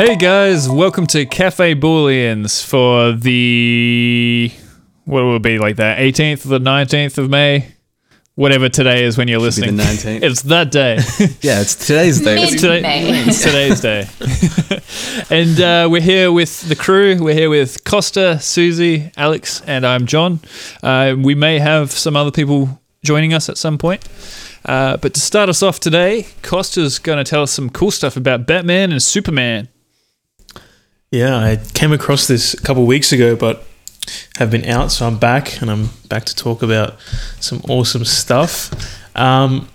Hey guys, welcome to Cafe Booleans for the what will it be like that 18th or the 19th of May, whatever today is when you're Should be listening. the 19th. It's that day. yeah, it's today's day. It's today- it's today's day. and uh, we're here with the crew. We're here with Costa, Susie, Alex, and I'm John. Uh, we may have some other people joining us at some point. Uh, but to start us off today, Costa's going to tell us some cool stuff about Batman and Superman. Yeah, I came across this a couple weeks ago, but have been out, so I'm back, and I'm back to talk about some awesome stuff. Um,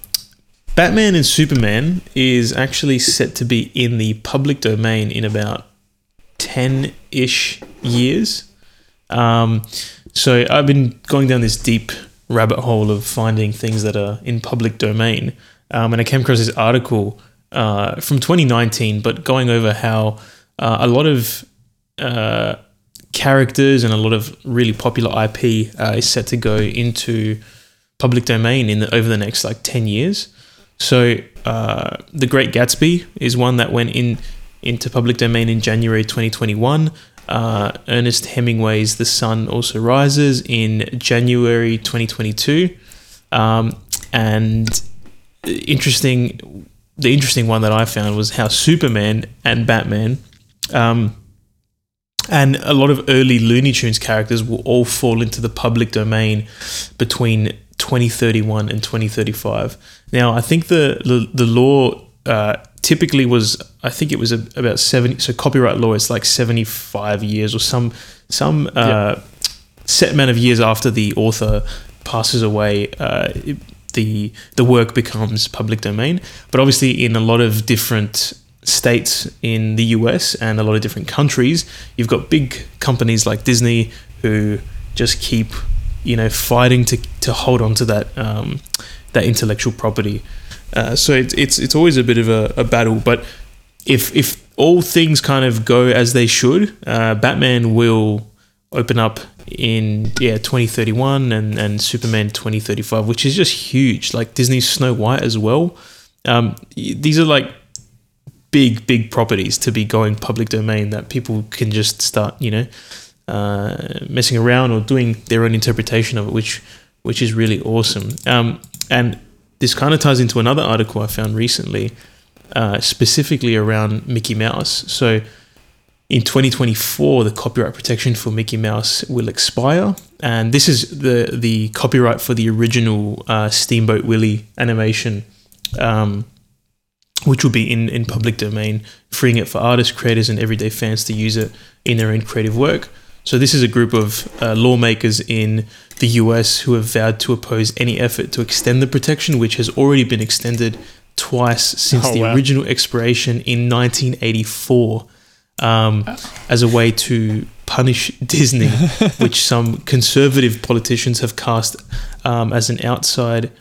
Batman and Superman is actually set to be in the public domain in about 10 ish years. Um, so I've been going down this deep rabbit hole of finding things that are in public domain. Um, and I came across this article uh, from 2019, but going over how uh, a lot of uh, characters and a lot of really popular IP uh, is set to go into public domain in the, over the next like 10 years. So uh, The Great Gatsby is one that went in into public domain in January 2021. Uh, Ernest Hemingway's The Sun Also Rises in January 2022. Um, and interesting, the interesting one that I found was how Superman and Batman, um, and a lot of early Looney Tunes characters will all fall into the public domain between 2031 and 2035. Now, I think the the, the law uh, typically was, I think it was a, about 70. So copyright law is like 75 years or some some uh, set amount of years after the author passes away. Uh, it- the the work becomes public domain, but obviously in a lot of different states in the US and a lot of different countries, you've got big companies like Disney who just keep, you know, fighting to, to hold on to that um, that intellectual property. Uh, so it's, it's it's always a bit of a, a battle, but if if all things kind of go as they should, uh, Batman will open up in yeah 2031 and and Superman 2035, which is just huge. Like Disney's Snow White as well. Um, these are like big big properties to be going public domain that people can just start you know uh, messing around or doing their own interpretation of it, which which is really awesome. Um, and this kind of ties into another article I found recently, uh, specifically around Mickey Mouse. So in 2024, the copyright protection for Mickey Mouse will expire, and this is the the copyright for the original uh, Steamboat Willie animation. Um, which will be in, in public domain, freeing it for artists, creators, and everyday fans to use it in their own creative work. So, this is a group of uh, lawmakers in the US who have vowed to oppose any effort to extend the protection, which has already been extended twice since Oh, the wow. original expiration in 1984 um, as a way to punish Disney, which some conservative politicians have cast um, as an outside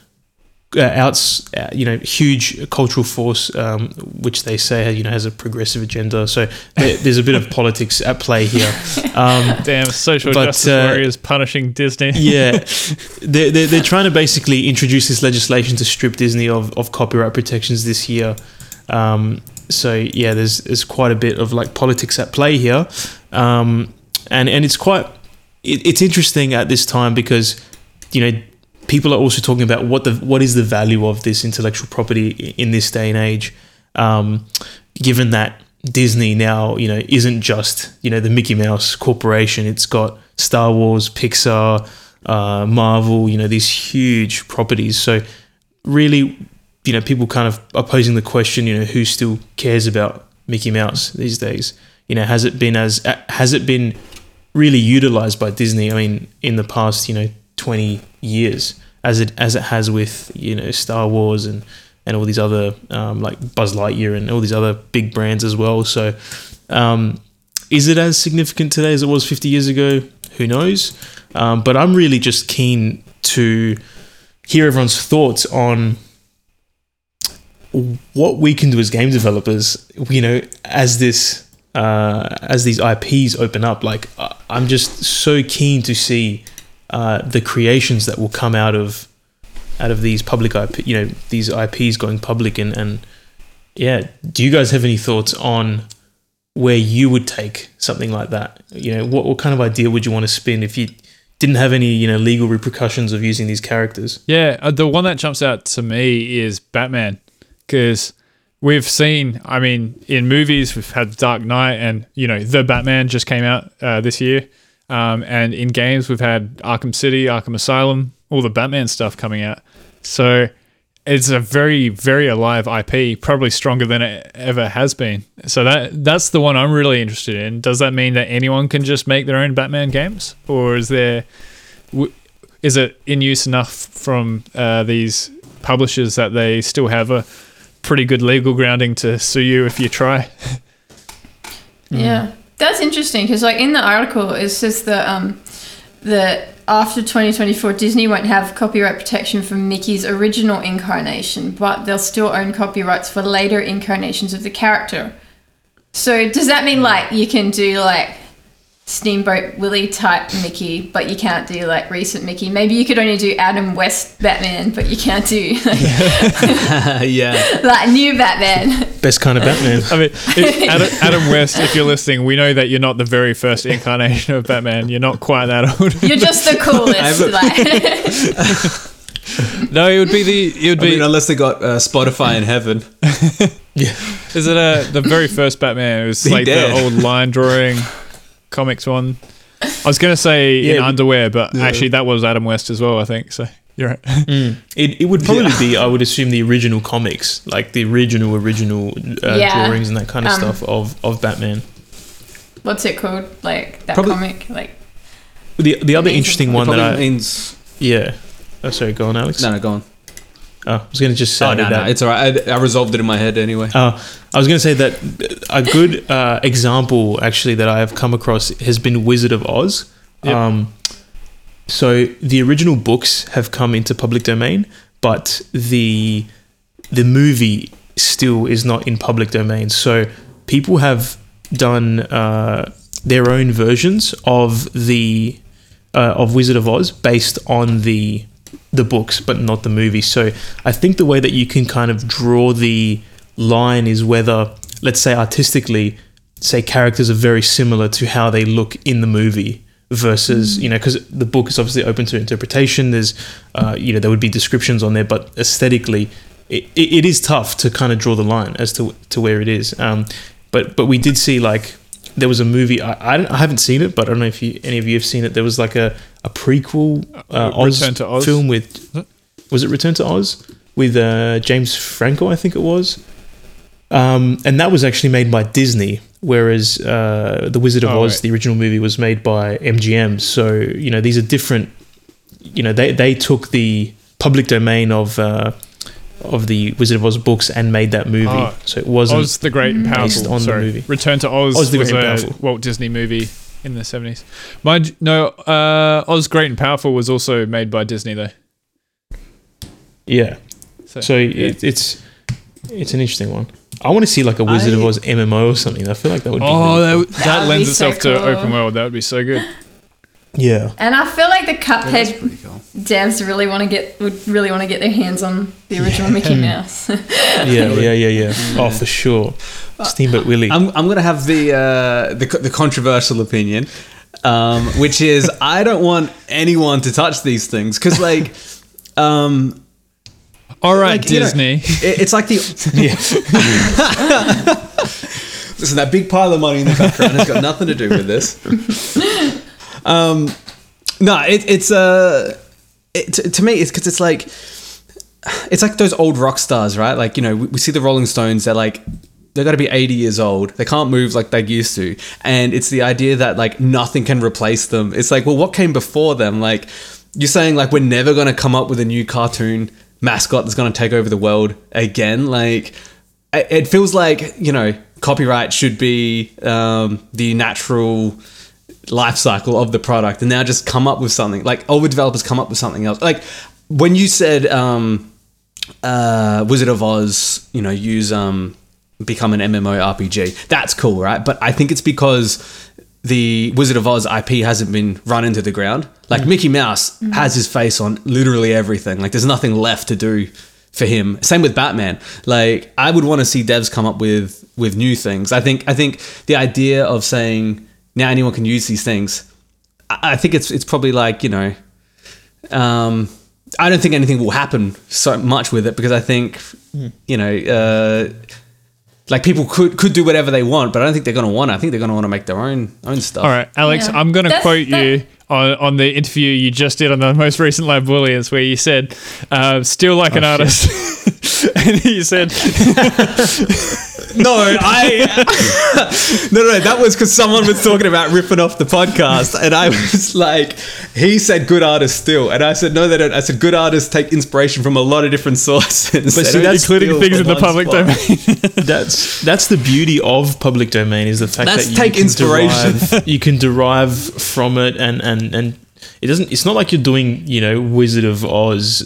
uh, outs, uh, you know, huge cultural force, um, which they say you know has a progressive agenda. So there, there's a bit of politics at play here. Um, Damn, social But, justice uh, warriors punishing Disney. yeah, they're, they're, they're trying to basically introduce this legislation to strip Disney of, of copyright protections this year. Um, so yeah, there's there's quite a bit of like politics at play here, um, and and it's quite it, it's interesting at this time because you know people are also talking about what the what is the value of this intellectual property in this day and age, um, given that Disney now you know isn't just you know the Mickey Mouse Corporation. It's got Star Wars, Pixar, uh, Marvel. You know these huge properties. So really, you know, people kind of are posing the question. You know, who still cares about Mickey Mouse these days? You know, has it been as has it been really utilized by Disney? I mean, in the past, you know, twenty years, as it as it has with you know Star Wars and and all these other um, like Buzz Lightyear and all these other big brands as well. So, um, is it as significant today as it was fifty years ago? Who knows? Um, but I'm really just keen to hear everyone's thoughts on what we can do as game developers. You know, as this uh, as these IPs open up, like I'm just so keen to see uh, the creations that will come out of out of these public IP, you know, these IPs going public and and yeah. Do you guys have any thoughts on where you would take something like that. You know, what what kind of idea would you want to spin if you didn't have any you know legal repercussions of using these characters? Yeah, uh, the one that jumps out to me is Batman because we've seen, I mean, in movies we've had Dark Knight and you know the Batman just came out uh, this year, um, and in games we've had Arkham City, Arkham Asylum, all the Batman stuff coming out. So it's a very very alive IP, probably stronger than it ever has been. So that that's the one I'm really interested in. Does that mean that anyone can just make their own Batman games, or is there is it in use enough from uh, these publishers that they still have a pretty good legal grounding to sue you if you try? Yeah, that's interesting because like in the article it says that um that after 2024 Disney won't have copyright protection for Mickey's original incarnation, but they'll still own copyrights for later incarnations of the character. So does that mean like you can do like Steamboat Willie type Mickey, but you can't do like recent Mickey? Maybe you could only do Adam West Batman, but you can't do like, yeah. like new Batman. Best kind of Batman. I mean, if Adam, Adam West, if you're listening, we know that you're not the very first incarnation of Batman. You're not quite that old. You're just the coolest. like. no, it would be the it would I be mean, unless they got uh, Spotify in heaven. yeah, Is it uh, the very first Batman? It was He like did. the old line drawing comics one. I was gonna say in Yeah. underwear, but actually that was Adam West as well. I think so. You're right. it, it would probably be I would assume the original comics, like the original original uh, Yeah. drawings and that kind of Um, stuff of of Batman. What's it called? Like that Probably- comic? Like The the other Amazing. interesting one that Probably I means yeah. Oh, sorry, go on, Alex. no, no, go on. Oh, I was going to just say Oh no, that. no, it's alright. I, I resolved it in my head anyway. Uh, I was going to say that a good uh, example, actually, that I have come across has been Wizard of Oz. Yep. Um, so the original books have come into public domain, but the the movie still is not in public domain. So people have done uh, their own versions of the uh, of Wizard of Oz based on the the books, but not the movie. So I think the way that you can kind of draw the line is whether, let's say, artistically, say characters are very similar to how they look in the movie versus you know because the book is obviously open to interpretation. There's uh, you know there would be descriptions on there but aesthetically it, it, it is tough to kind of draw the line as to to where it is. Um, but but we did see like there was a movie I, I, I haven't seen it but I don't know if you any of you have seen it. There was like a, a prequel uh, Oz, Return to Oz? film with was it Return to Oz with uh, James Franco I think it was um, and that was actually made by Disney, whereas uh, the Wizard of Oh, Oz, right. the original movie, was made by MGM. So you know these are different. You know they they took the public domain of uh, of the Wizard of Oz books and made that movie. Oh. so it wasn't. Oz the Great and Based Powerful. on the movie. Return to Oz, Oz the was Great a Powerful. Walt Disney movie in the 70s. Mind no, uh, Oz Great and Powerful was also made by Disney though. yeah. So, So yeah. it, it's it's an interesting one. I want to see like a Wizard of Oz MMO or something. I feel like that would be. Oh, really that, cool. that lends be itself so to open world. That would be so good. yeah. And I feel like the That's Cuphead pretty cool. Devs really want to get would really want to get their hands on the original Mickey Mouse. Yeah, yeah, yeah, yeah. Oh, for sure. Steamboat Willie. I'm, I'm gonna have the uh, the, the controversial opinion, um, which is I don't want anyone to touch these things because like. Um, All right, Like, you know- Disney. it- it's like the yeah. listen that big pile of money in the background has got nothing to do with this. Um, no, it, it's uh, it, to, to me it's because it's like it's like those old rock stars, right? Like you know we, we see the Rolling Stones. They're like they got to be 80 years old. They can't move like they used to, and it's the idea that like nothing can replace them. It's like well, what came before them? Like you're saying like we're never gonna come up with a new cartoon mascot that's gonna take over the world again. Like it feels like you know copyright should be um, the natural life cycle of the product and now just come up with something like all the developers come up with something else like when you said um, uh, wizard of oz you know use um, become an mmo rpg that's cool right but i think it's because the wizard of oz ip hasn't been run into the ground like mickey mouse has his face on literally everything like there's nothing left to do for him. Same with Batman. Like I would want to see devs come up with with new things. I think I think the idea of saying now anyone can use these things. I, I think it's it's probably like you know. Um, I don't think anything will happen so much with it because I think you know. Uh, like people could could do whatever they want, but I don't think they're gonna want. to. I think they're gonna want to make their own own stuff. All right, Alex, Yeah. I'm going to That's- quote that- you on, on the interview you just did on the most recent Live Booleans, where you said, uh, "Still like an artist," and he said, No, I no, no, that was because someone was talking about ripping off the podcast, and I was like, he said good artists still, and I said no, they don't. I said good artists take inspiration from a lot of different sources, But see, that's- including things in the public spot. domain. that's that's the beauty of public domain is the fact Let's that you take can inspiration. derive, you can derive from it and and and it doesn't it's not like you're doing you know wizard of oz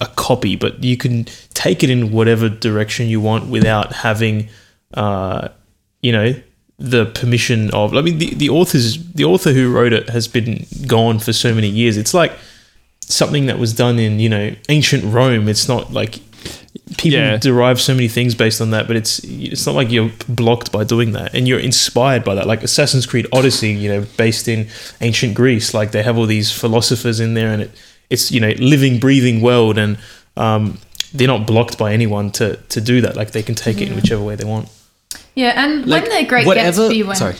a copy but you can take it in whatever direction you want without having uh you know the permission of i mean the, the authors the author who wrote it has been gone for so many years. It's like something that was done in you know ancient rome. It's not like people Yeah. derive so many things based on that but it's it's not like you're blocked by doing that and you're inspired by that. Like assassin's creed odyssey you know based in ancient greece like they have all these philosophers in there and it it's you know living breathing world and um they're not blocked by anyone to to do that. Like they can take it in whichever way they want. Yeah, and Like, when the Great whatever- Gatsby went, sorry.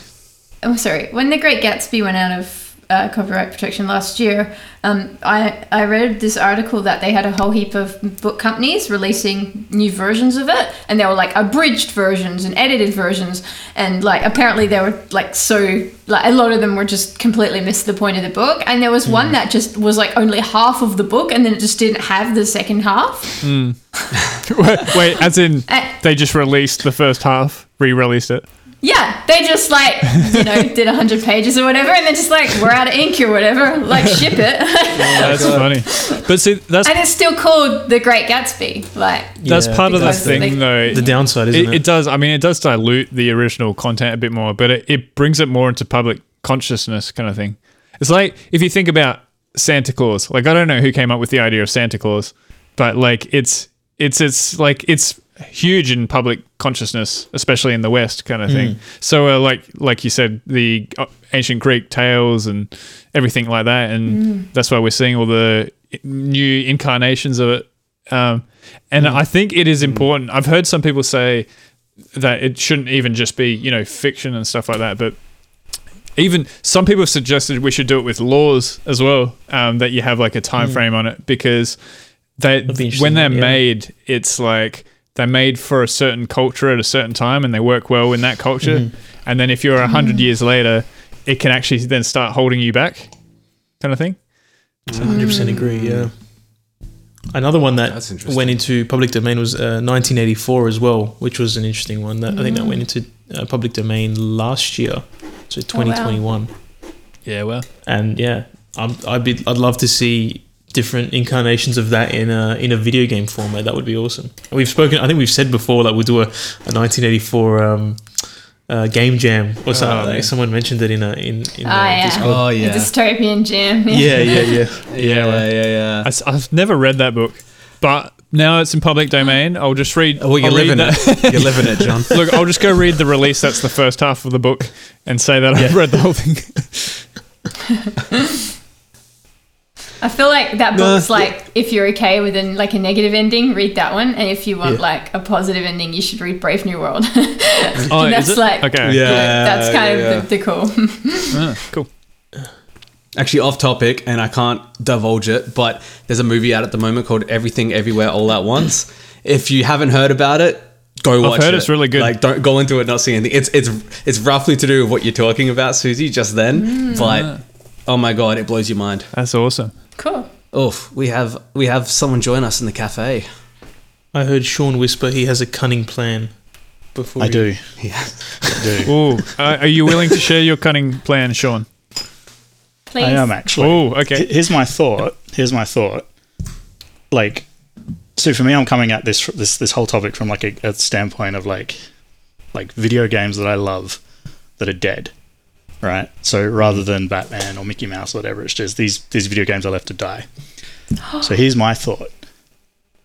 oh sorry, when the Great Gatsby went out of uh, copyright protection last year, um, I I read this article that they had a whole heap of book companies releasing new versions of it, and they were like abridged versions and edited versions, and like apparently they were like so like a lot of them were just completely missed the point of the book, and there was one that just was like only half of the book, and then it just didn't have the second half. wait, wait, as in Uh, they just released the first half, re-released it. Yeah, they just like you know did hundred pages or whatever, and then just like we're out of ink or whatever, like ship it, oh That's funny. But see, that's and it's still called The Great Gatsby. Like that's Yeah, part of the thing, they- though. the downside isn't it, it, it does. I mean, it does dilute the original content a bit more, but it, it brings it more into public consciousness, kind of thing. It's like if you think about Santa Claus. Like I don't know who came up with the idea of Santa Claus, but like it's it's it's like it's huge in public consciousness, especially in the West, kind of thing. So uh, like like you said, the uh, ancient Greek tales and everything like that, and that's why we're seeing all the new incarnations of it. Um, and I think it is important. I've heard some people say that it shouldn't even just be you know fiction and stuff like that, but even some people have suggested we should do it with laws as well. Um, that you have like a time frame on it because they when they're yeah. made, it's like they're made for a certain culture at a certain time and they work well in that culture. Mm-hmm. And then if you're a hundred years later, it can actually then start holding you back, kind of thing. Hundred percent agree. Yeah. Another one that went into public domain was uh, 1984 as well, which was an interesting one. That I think that went into uh, public domain last year, so 2021. Yeah, well, And yeah, I'm, I'd be I'd love to see different incarnations of that in a in a video game format. That would be awesome. And we've spoken. I think we've said before that we'll do a, a 1984 um, uh, game jam or something. Oh, like. Someone mentioned it in a in, in uh, yeah. Discord. Oh a yeah, dystopian jam. Yeah, yeah, yeah. yeah, yeah, yeah. I, have never read that book, but now it's in public domain. I'll just read. Oh, well, you're I'll read living that. it. You're living it, John. Look, I'll just go read the release. That's the first half of the book, and say that I've read the whole thing. I feel like that No, book's like if you're okay with an like a negative ending, read that one, and if you want Yeah. like a positive ending, you should read Brave New World. Oh, And is that's it? like okay. Yeah. that's kind yeah, of the, the cool. Ah, cool. Actually, off topic, and I can't divulge it, but there's a movie out at the moment called Everything Everywhere All at Once. If you haven't heard about it, go watch it. heard it's really good. Like, don't go into it not seeing anything. It's it's it's roughly to do with what you're talking about, Susie, just then. But oh my god, it blows your mind. That's awesome. Cool. Oof, we have we have someone join us in the cafe. I heard Sean whisper he has a cunning plan. Before I we- do. Yeah. I do. Oh, uh, are you willing to share your cunning plan, Sean? Please. I am actually. Oh, okay. H- Here's my thought. Here's my thought. Like, so for me, I'm coming at this this this whole topic from like a, a standpoint of like, like video games that I love that are dead, right? So rather than Batman or Mickey Mouse or whatever, it's just these these video games are left to die. So here's my thought: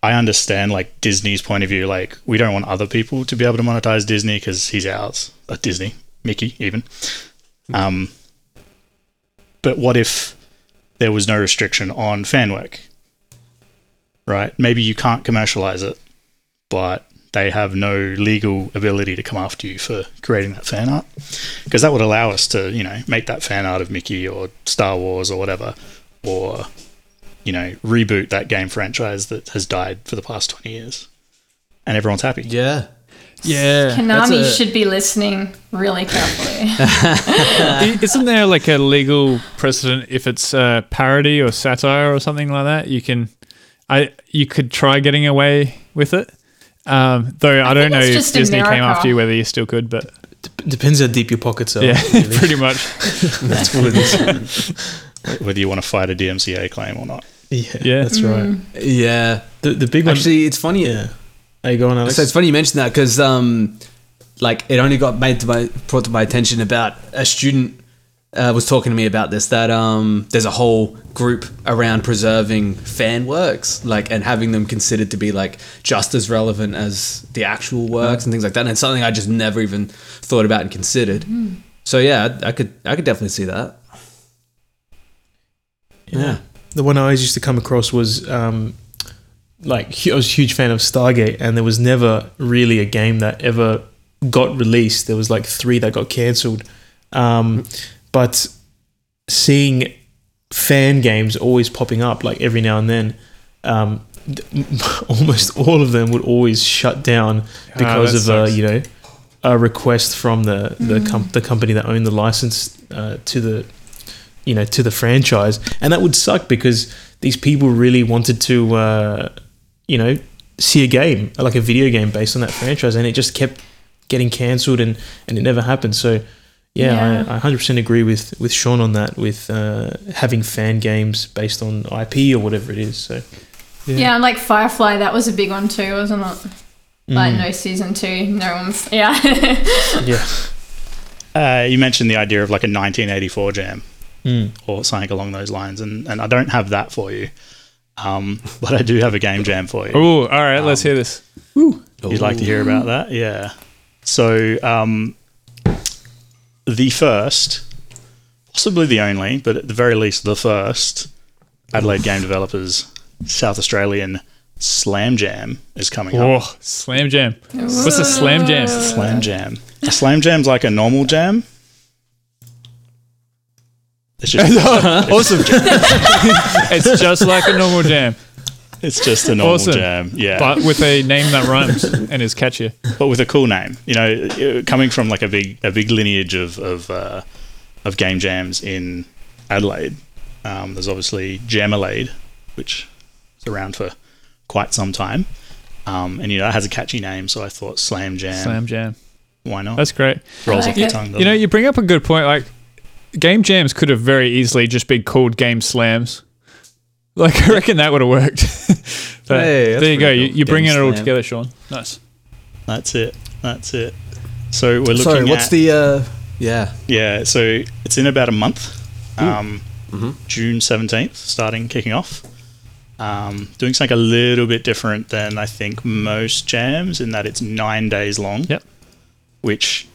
I understand like Disney's point of view. Like we don't want other people to be able to monetize Disney because he's ours. Uh, Disney, Mickey, even. Um, but what if there was no restriction on fan work? Right? Maybe you can't commercialize it, but they have no legal ability to come after you for creating that fan art because that would allow us to, you know, make that fan art of Mickey or Star Wars or whatever, or you know, reboot that game franchise that has died for the past 20 years. And everyone's happy. Yeah. Yeah. Konami a- should be listening really carefully. Isn't there like a legal precedent if it's a parody or satire or something like that? You can, I you could try getting away with it. Um, though I, don't know if just Disney came after you whether you still could, but Depends how deep your pockets are. yeah, really. pretty much. That's what it is. Whether you want to fight a DMCA claim or not. Yeah, Yeah. that's right. Mm. Yeah. The the big one. Actually, it's funny. yeah. Are you going, Alex? So it's funny you mentioned that because, um, like, it only got made to my brought to my attention about a student uh, was talking to me about this that um, there's a whole group around preserving fan works, like, and having them considered to be like just as relevant as the actual works and things like that. And it's something I just never even thought about and considered. So yeah, I, I could I could definitely see that. Yeah. The one I always used to come across was um, like I was a huge fan of Stargate, and there was never really a game that ever got released. There was like three that got cancelled, um, but seeing fan games always popping up like every now and then. Um, almost all of them would always shut down because that of uh, you know a request from the the, com- the company that owned the license uh, to the you know to the franchise. And that would suck because these people really wanted to uh, you know see a game like a video game based on that franchise and it just kept getting cancelled and and it never happened. So yeah, Yeah. I, I 100% agree with with Sean on that with uh, having fan games based on IP or whatever it is so yeah. and like Firefly, that was a big one too, wasn't it? Like Mm. no season two, no one's yeah. yeah Uh, you mentioned the idea of like a 1984 jam Mm. or something along those lines, and, and I don't have that for you. Um, but I do have a game jam for you. Oh, all right. let's hear this. Woo. You'd like to hear about that? Yeah. So, um, the first, possibly the only, but at the very least the first, Adelaide Game Developers South Australian Slam Jam is coming up. Oh, slam jam. What's a slam jam? Slam Jam. A Slam Jam's like a normal jam. It's just, awesome. it's just like a normal jam, it's just a normal Awesome. jam. Yeah. but with a name that rhymes and is catchy. but with a cool name. You know, uh, coming from like a big a big lineage of of, uh, of game jams in Adelaide. Um, there's obviously Jamalade, which is around for quite some time, um, and you know it has a catchy name. So I thought Slam Jam. Slam jam. Why not? That's great. rolls I off like the tongue. You know, doesn't you bring up a good point. Like, game jams could have very easily just been called game slams. Like, I reckon that would have worked. But Hey, there you go. pretty You, cool. you're bringing Game it all slam. together, Sean. Nice. That's it. That's it. So we're looking at Sorry, what's at the uh yeah. yeah. So it's in about a month. Um, Mhm. June seventeenth, starting kicking off. Um, doing something a little bit different than I think most jams in that it's nine days long. Yep. Which,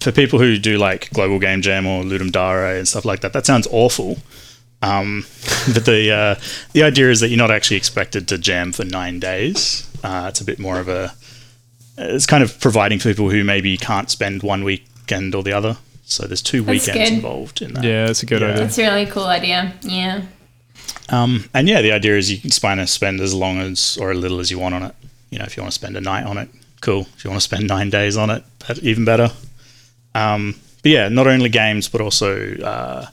for people who do like Global Game Jam or Ludum Dare and stuff like that, that sounds awful. Um, but the uh, the idea is that you're not actually expected to jam for nine days. Uh, it's a bit more of a it's kind of providing for people who maybe can't spend one weekend or the other. So there's two That's weekends good. involved in that. Yeah, that's a good Yeah. idea. That's a really cool idea. Yeah. Um, and yeah, the idea is you can kind of spend as long as or a little as you want on it. You know, if you want to spend a night on it, cool. If you want to spend nine days on it, that, even better. Um, but yeah, not only games, but also uh,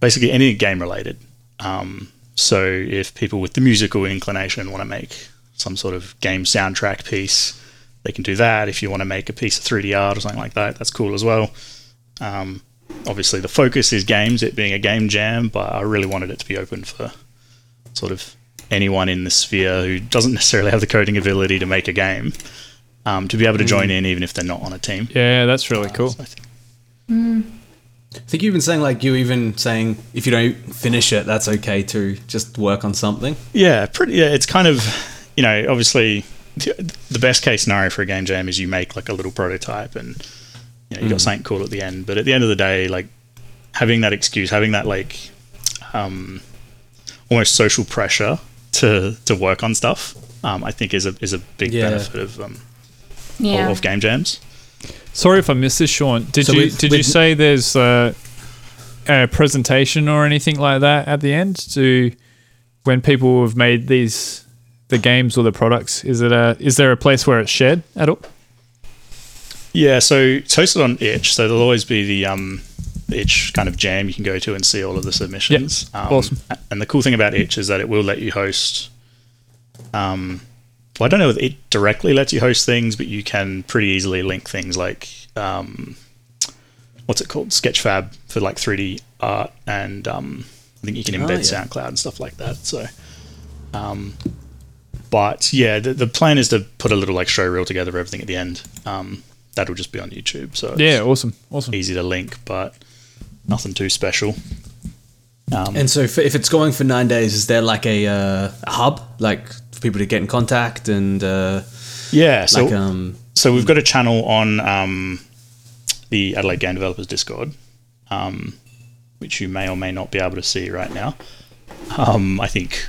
basically any game related. Um, so if people with the musical inclination want to make some sort of game soundtrack piece, they can do that. If you want to make a piece of 3D art or something like that, that's cool as well. Um, obviously, the focus is games, it being a game jam, but I really wanted it to be open for sort of anyone in the sphere who doesn't necessarily have the coding ability to make a game um, to be able to join in, even if they're not on a team. Yeah, that's really cool. So I think- you've been saying like you even saying if you don't finish it, that's okay to just work on something. Yeah, pretty. Yeah, it's kind of you know, obviously, the the best case scenario for a game jam is you make like a little prototype and you know you got something cool at the end. But at the end of the day, like having that excuse, having that like um, almost social pressure to to work on stuff, um, I think is a is a big Yeah. benefit of um, Yeah. of, of game jams. Sorry if I missed this, Sean. Did So you with- did you say there's uh, a presentation or anything like that at the end to when people have made these the games or the products? Is it a is there a place where it's shared at all? Yeah, so it's hosted on Itch, so there'll always be the um, Itch kind of jam you can go to and see all of the submissions. Um, awesome. And the cool thing about Itch is that it will let you host. Um, well, I don't know if it directly lets you host things, but you can pretty easily link things like um, what's it called, Sketchfab for like 3D art, and um, I think you can Oh, embed yeah. SoundCloud and stuff like that. So, um, but yeah, the, the plan is to put a little like show reel together of everything at the end. Um, that'll just be on YouTube, so Yeah, awesome, awesome. easy to link, but nothing too special. Um, And so, for, if it's going for nine days, is there like a, uh, a hub, like for people to get in contact and uh, yeah, so like um, so we've got a channel on um, the Adelaide Game Developers Discord, um, which you may or may not be able to see right now. Um, I think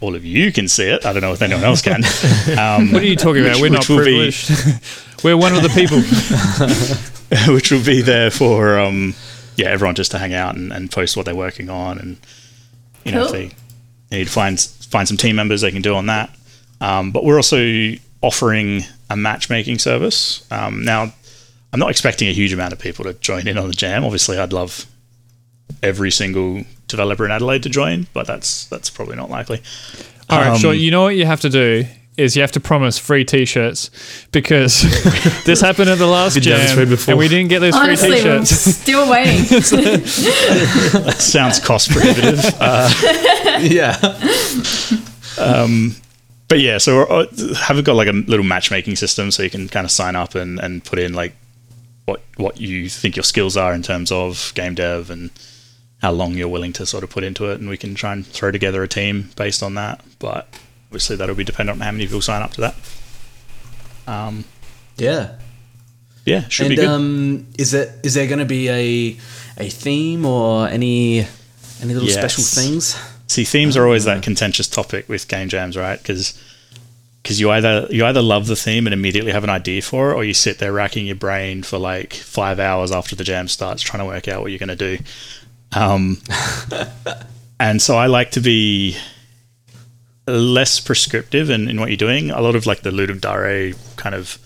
all of you can see it. I don't know if anyone else can. Um, What are you talking about? which- We're not which will be- privileged. We're one of the people. which will be there for um, yeah everyone just to hang out and, and post what they're working on and you know if they need to find find some team members they can do on that um, but we're also offering a matchmaking service um, now I'm not expecting a huge amount of people to join in on the jam obviously I'd love every single developer in Adelaide to join but that's that's probably not likely All right, Um, sure. You know what you have to do is you have to promise free T-shirts because this happened at the last Been jam before. and we didn't get those free Honestly, we're T-shirts. still waiting. that sounds cost prohibitive yeah, but yeah, so uh, have got like a little matchmaking system so you can kind of sign up and, and put in like what what you think your skills are in terms of game dev and how long you're willing to sort of put into it, and we can try and throw together a team based on that. But obviously, that'll be dependent on how many people sign up to that. Um, yeah. yeah, should and be good. um, is it is there going to be a a theme or any any little special things? See, themes are always that contentious topic with game jams, right? Because because you either you either love the theme and immediately have an idea for it, or you sit there racking your brain for like five hours after the jam starts trying to work out what you're going to do. Um, and so I like to be less prescriptive in, in what you're doing. A lot of like the Ludum Dare kind of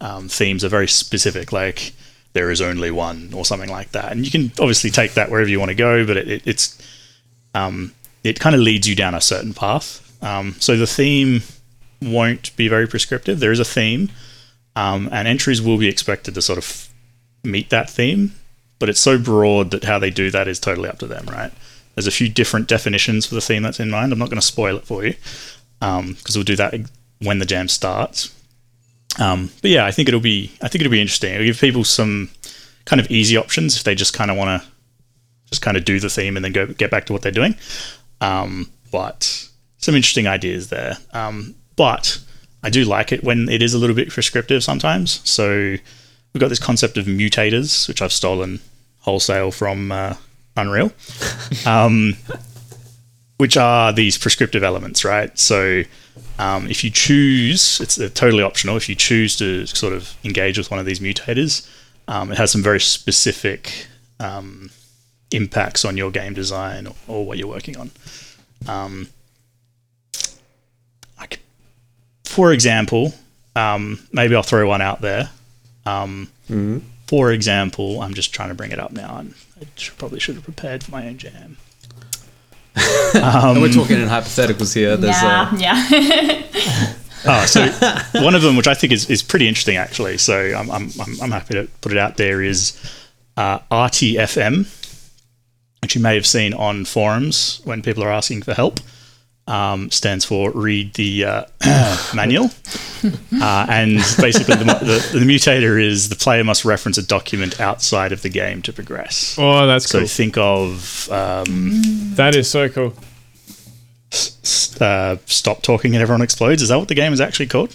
um, themes are very specific, like there is only one or something like that. And you can obviously take that wherever you want to go, but it, it, it's um, it kind of leads you down a certain path. Um, so the theme won't be very prescriptive. There is a theme, um, and entries will be expected to sort of meet that theme, but it's so broad that how they do that is totally up to them, right? There's a few different definitions for the theme that's in mind. I'm not going to spoil it for you because we'll do that when the jam starts. Um, but yeah, I think it'll be I think it'll be interesting. It'll give people some kind of easy options if they just kind of want to just kind of do the theme and then go get back to what they're doing. Um, but some interesting ideas there. Um, but I do like it when it is a little bit prescriptive sometimes. So we've got this concept of mutators, which I've stolen wholesale from uh, Unreal, um, which are these prescriptive elements, right? So um, if you choose, it's totally optional. If you choose to sort of engage with one of these mutators, um, it has some very specific um, impacts on your game design or, or what you're working on. Um, I could, for example, um, maybe I'll throw one out there. Um, For example, I'm just trying to bring it up now, and I should, probably should have prepared for my own jam. and we're talking in hypotheticals here. There's yeah, uh, yeah. Oh, so one of them, which I think is, is pretty interesting, actually. So I'm, I'm, I'm, I'm happy to put it out there. Is uh, RTFM, which you may have seen on forums when people are asking for help. Um, stands for read the uh, manual, uh, and basically the, the, the mutator is the player must reference a document outside of the game to progress. Oh, that's So cool. think of um, That is so cool. uh, stop talking and everyone explodes. Is that what the game is actually called?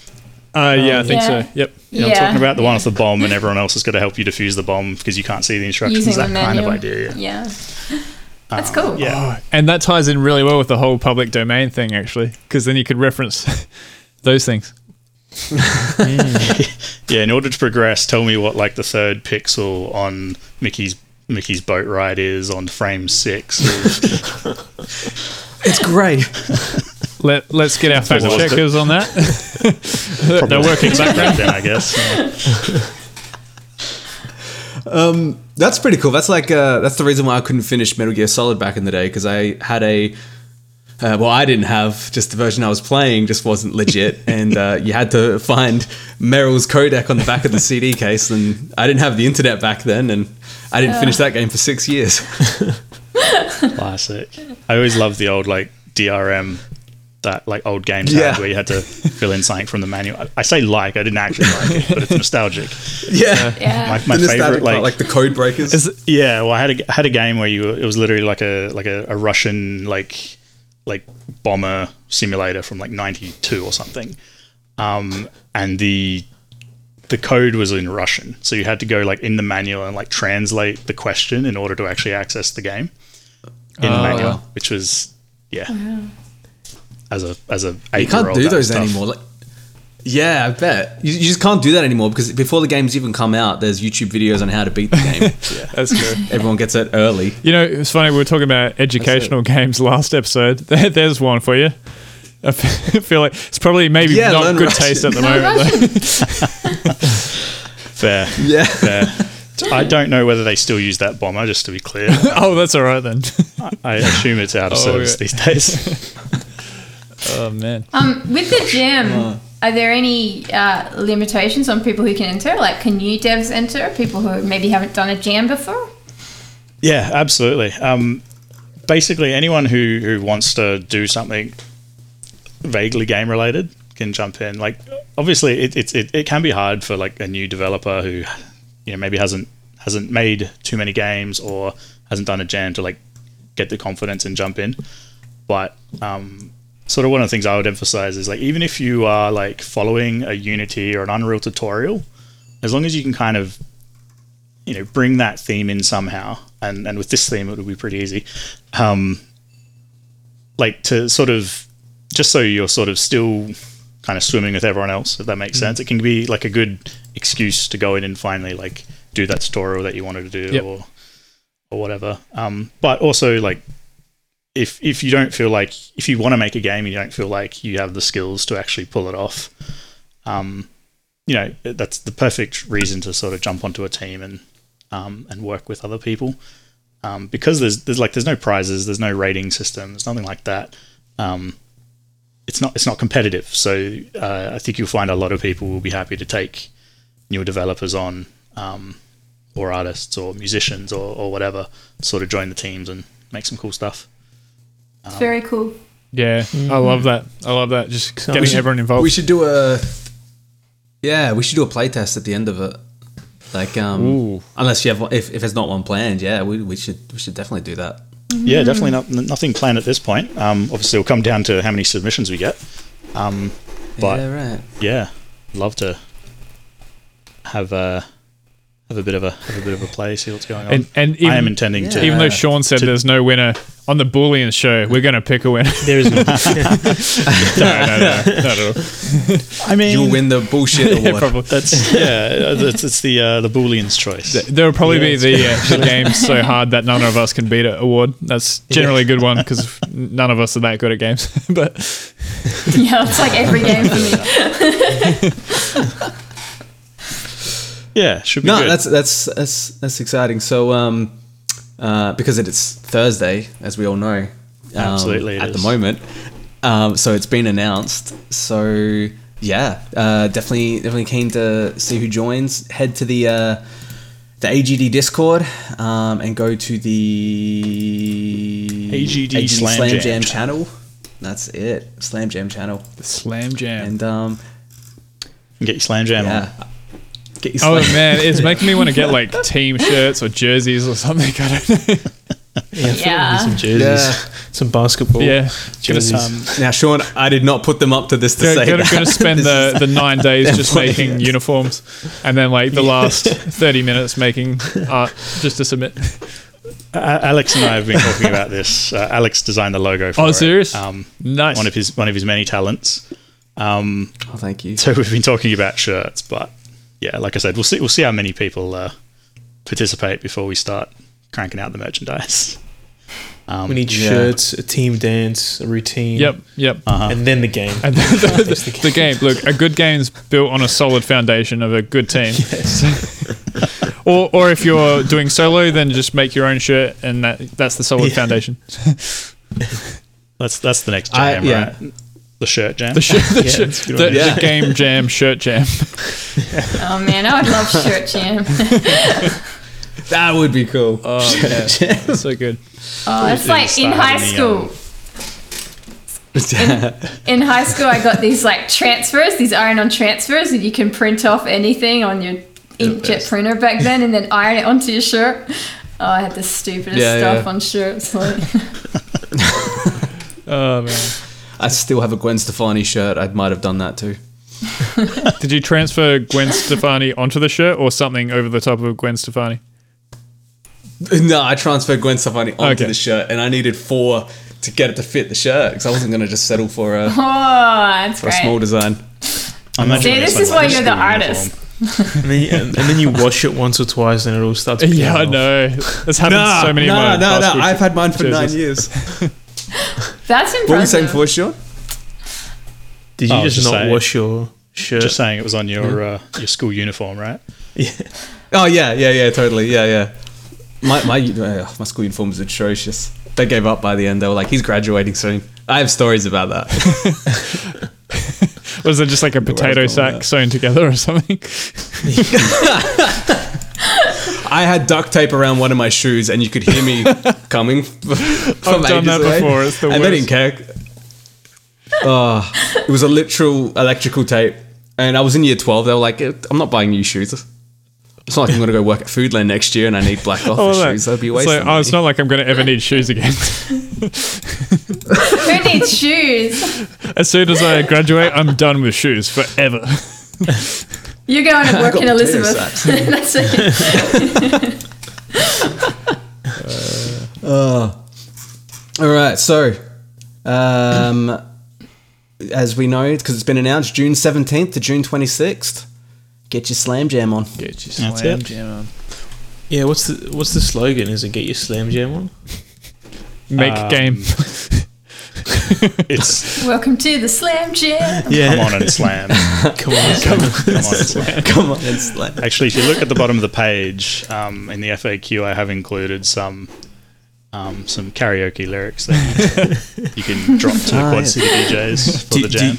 Uh, yeah, I think Yeah. so. Yep. You know I'm talking about? The one with the bomb and everyone else has got to help you defuse the bomb because you can't see the instructions. Using that the kind of idea. Yeah. Yeah. That's cool. Yeah. And that ties in really well with the whole public domain thing, actually, because then you could reference those things. Yeah, in order to progress, tell me what like the third pixel on Mickey's Mickey's boat ride is on frame six. It's great. Let Let's get our fact checkers on that. They're working background. then, I guess. Yeah. That's pretty cool. That's like uh, that's the reason why I couldn't finish Metal Gear Solid back in the day because I had a uh, well, I didn't have just the version I was playing just wasn't legit, and uh, you had to find Meryl's codec on the back of the CD case, and I didn't have the internet back then, and I didn't finish that game for six years. Classic. I always loved the old like DRM that like old game tab Yeah. where you had to fill in something from the manual. I, I say like, I didn't actually like it, but it's nostalgic. yeah, Yeah. My, my the nostalgic favorite part, like, like the code breakers. Is- yeah, well, I had a I had a game where you it was literally like a like a, a Russian like like bomber simulator from like '92 or something, um, and the the code was in Russian, so you had to go like in the manual and like translate the question in order to actually access the game in the Oh, manual, wow. which was yeah. As a as a You can't do those anymore. Like, yeah, I bet you, you just can't do that anymore because before the games even come out, there's YouTube videos on how to beat the game. That's true. Everyone gets it early. You know, it's funny. We were talking about educational games last episode. There, there's one for you. I feel like it's probably maybe Yeah, not good Russian. taste at the moment. Fair, Yeah. fair. I don't know whether they still use that bomber. Just to be clear, oh, that's all right then. I assume it's out of Oh, service yeah. these days. Oh man. Um, with the jam, are there any uh, limitations on people who can enter? Like, can new devs enter? People who maybe haven't done a jam before? Yeah, absolutely. Um, basically, anyone who, who wants to do something vaguely game related can jump in. Like, obviously, it, it, it, it can be hard for like a new developer who, you know, maybe hasn't hasn't made too many games or hasn't done a jam to like get the confidence and jump in. But um, sort of one of the things I would emphasize is like even if you are like following a Unity or an Unreal tutorial, as long as you can kind of you know bring that theme in somehow and and with this theme it would be pretty easy. Um like to sort of just so you're sort of still kind of swimming with everyone else if that makes sense it can be like a good excuse to go in and finally like do that tutorial that you wanted to do Yep. or or whatever. Um but also like if if you don't feel like if you want to make a game and you don't feel like you have the skills to actually pull it off um you know that's the perfect reason to sort of jump onto a team and um, and work with other people. Um, because there's there's like there's no prizes there's no rating system there's nothing like that. Um, it's not it's not competitive. So uh, I think you'll find a lot of people will be happy to take new developers on um, or artists or musicians or, or whatever sort of join the teams and make some cool stuff It's very cool. Yeah, I love that. I love that. Just we getting should- everyone involved. We should do a yeah, we should do a playtest at the end of it. Like um Ooh. unless you have one- if if there's not one planned, yeah, we, we should we should definitely do that. yeah definitely not, nothing planned at this point um, obviously it'll come down to how many submissions we get um, but yeah, right. yeah, love to have a have a bit of a have a bit of a play, see what's going on. And- and even- I am intending to. Even though Sean said there's no winner on the Boolean show, we're going to pick a winner. There is no. no, no, no, not at all. I mean, You'll win the bullshit award. Yeah, probably. That's yeah, it's, it's the uh, the Boolean's choice. There will probably Yeah, be the, uh, the game so hard that none of us can beat it award. That's generally a good one because none of us are that good at games. but Yeah, it's like every game for me. Yeah, should be No, good. that's that's that's that's exciting. So um uh because it is Thursday, as we all know. um, Absolutely at the moment. Um so it's been announced. So yeah, uh definitely definitely keen to see who joins. Head to the uh the AGD Discord um, and go to the AGD Slam Jam Jam channel. That's it, Slam Jam channel, the Slam Jam. and um, Get your slam jam yeah, on. Get your Oh Slam- man, it's making me want to get like team shirts or jerseys or something. I don't know. Yeah, Yeah. we some jerseys, Yeah. some basketball. Yeah. Jerseys. um, Now, Sean, I did not put them up to this to Go, say go, that. going to spend the, the nine days just making it. uniforms, and then like the last thirty minutes making art just to submit. A- Alex and I have been talking about this. Uh, Alex designed the logo for Oh, it. serious? Um, Nice. one of his one of his many talents. Um, Oh, thank you. so we've been talking about shirts, but yeah, like I said, we'll see. We'll see how many people uh, participate before we start cranking out the merchandise. Um, we need Yeah. shirts, a team dance, a routine. Yep. Yep. uh-huh. And then the game. And the, the, the game. Look, a good game's built on a solid foundation of a good team. Yes. or, or if you're doing solo, then just make your own shirt, and that that's the solid Yeah. foundation. That's that's the next I- jam, yeah. right? The shirt jam. The shirt, the, Yeah, shirt- that's the. Yeah. the game jam, shirt jam. Oh man, I would love shirt jam. That would be cool. Oh yeah, that's so good. Oh, it's like in high school. In high school, I got these like transfers, these iron-on transfers, that you can print off anything on your inkjet printer back then, and then iron it onto your shirt. Oh, I had the stupidest Yeah, stuff yeah. on shirts. Like, Oh man. I still have a Gwen Stefani shirt. I might have done that too. Did you transfer Gwen Stefani onto the shirt or something over the top of Gwen Stefani? No, I transferred Gwen Stefani onto Okay. the shirt, and I needed four to get it to fit the shirt because I wasn't going to just settle for a, oh, that's for a small design. I imagine See, it's this is why you're the artist. And then, you, and, and then you wash it once or twice, and it all starts. peeling Yeah, I know. That's happened to so many times. no, no, no. I've had mine for nine years. That's What were you saying impressive. for, Sean? Did you Oh, just just not saying- wash your shirt? Just saying, it was on your uh, your school uniform, right? yeah. Oh yeah, yeah, yeah, totally, yeah, yeah. My my uh, my school uniform was atrocious. They gave up by the end. They were like, "He's graduating soon." I have stories about that. Was it just like a potato sack sewn together or something? I had duct tape around one of my shoes, and you could hear me coming from I've done that away. before, it's the and they didn't care. Oh, it was a literal electrical tape, and I was in year twelve. They were like, "I'm not buying new shoes." It's not like I'm going to go work at Foodland next year and I need black office Oh, shoes. That'd be a It's like, oh, it's not like I'm going to ever need shoes again. Who needs shoes? as soon as I graduate, I'm done with shoes forever. You're going to work in Elizabeth. That's it. All right, so um, as we know, because it's been announced, June seventeenth to June twenty sixth. Get your slam jam on. Get your That's slam it. on. Yeah, what's the what's the slogan? Is it get your slam jam on? Make Um, game. It's Welcome to the Slam Jam. Yeah, come on and slam. come on, come on. Come on and slam. Come on, and slam. Actually, if you look at the bottom of the page um, in the FAQ, I have included some um, some karaoke lyrics that you can drop to the Quad yeah. City DJs for Do, the jam.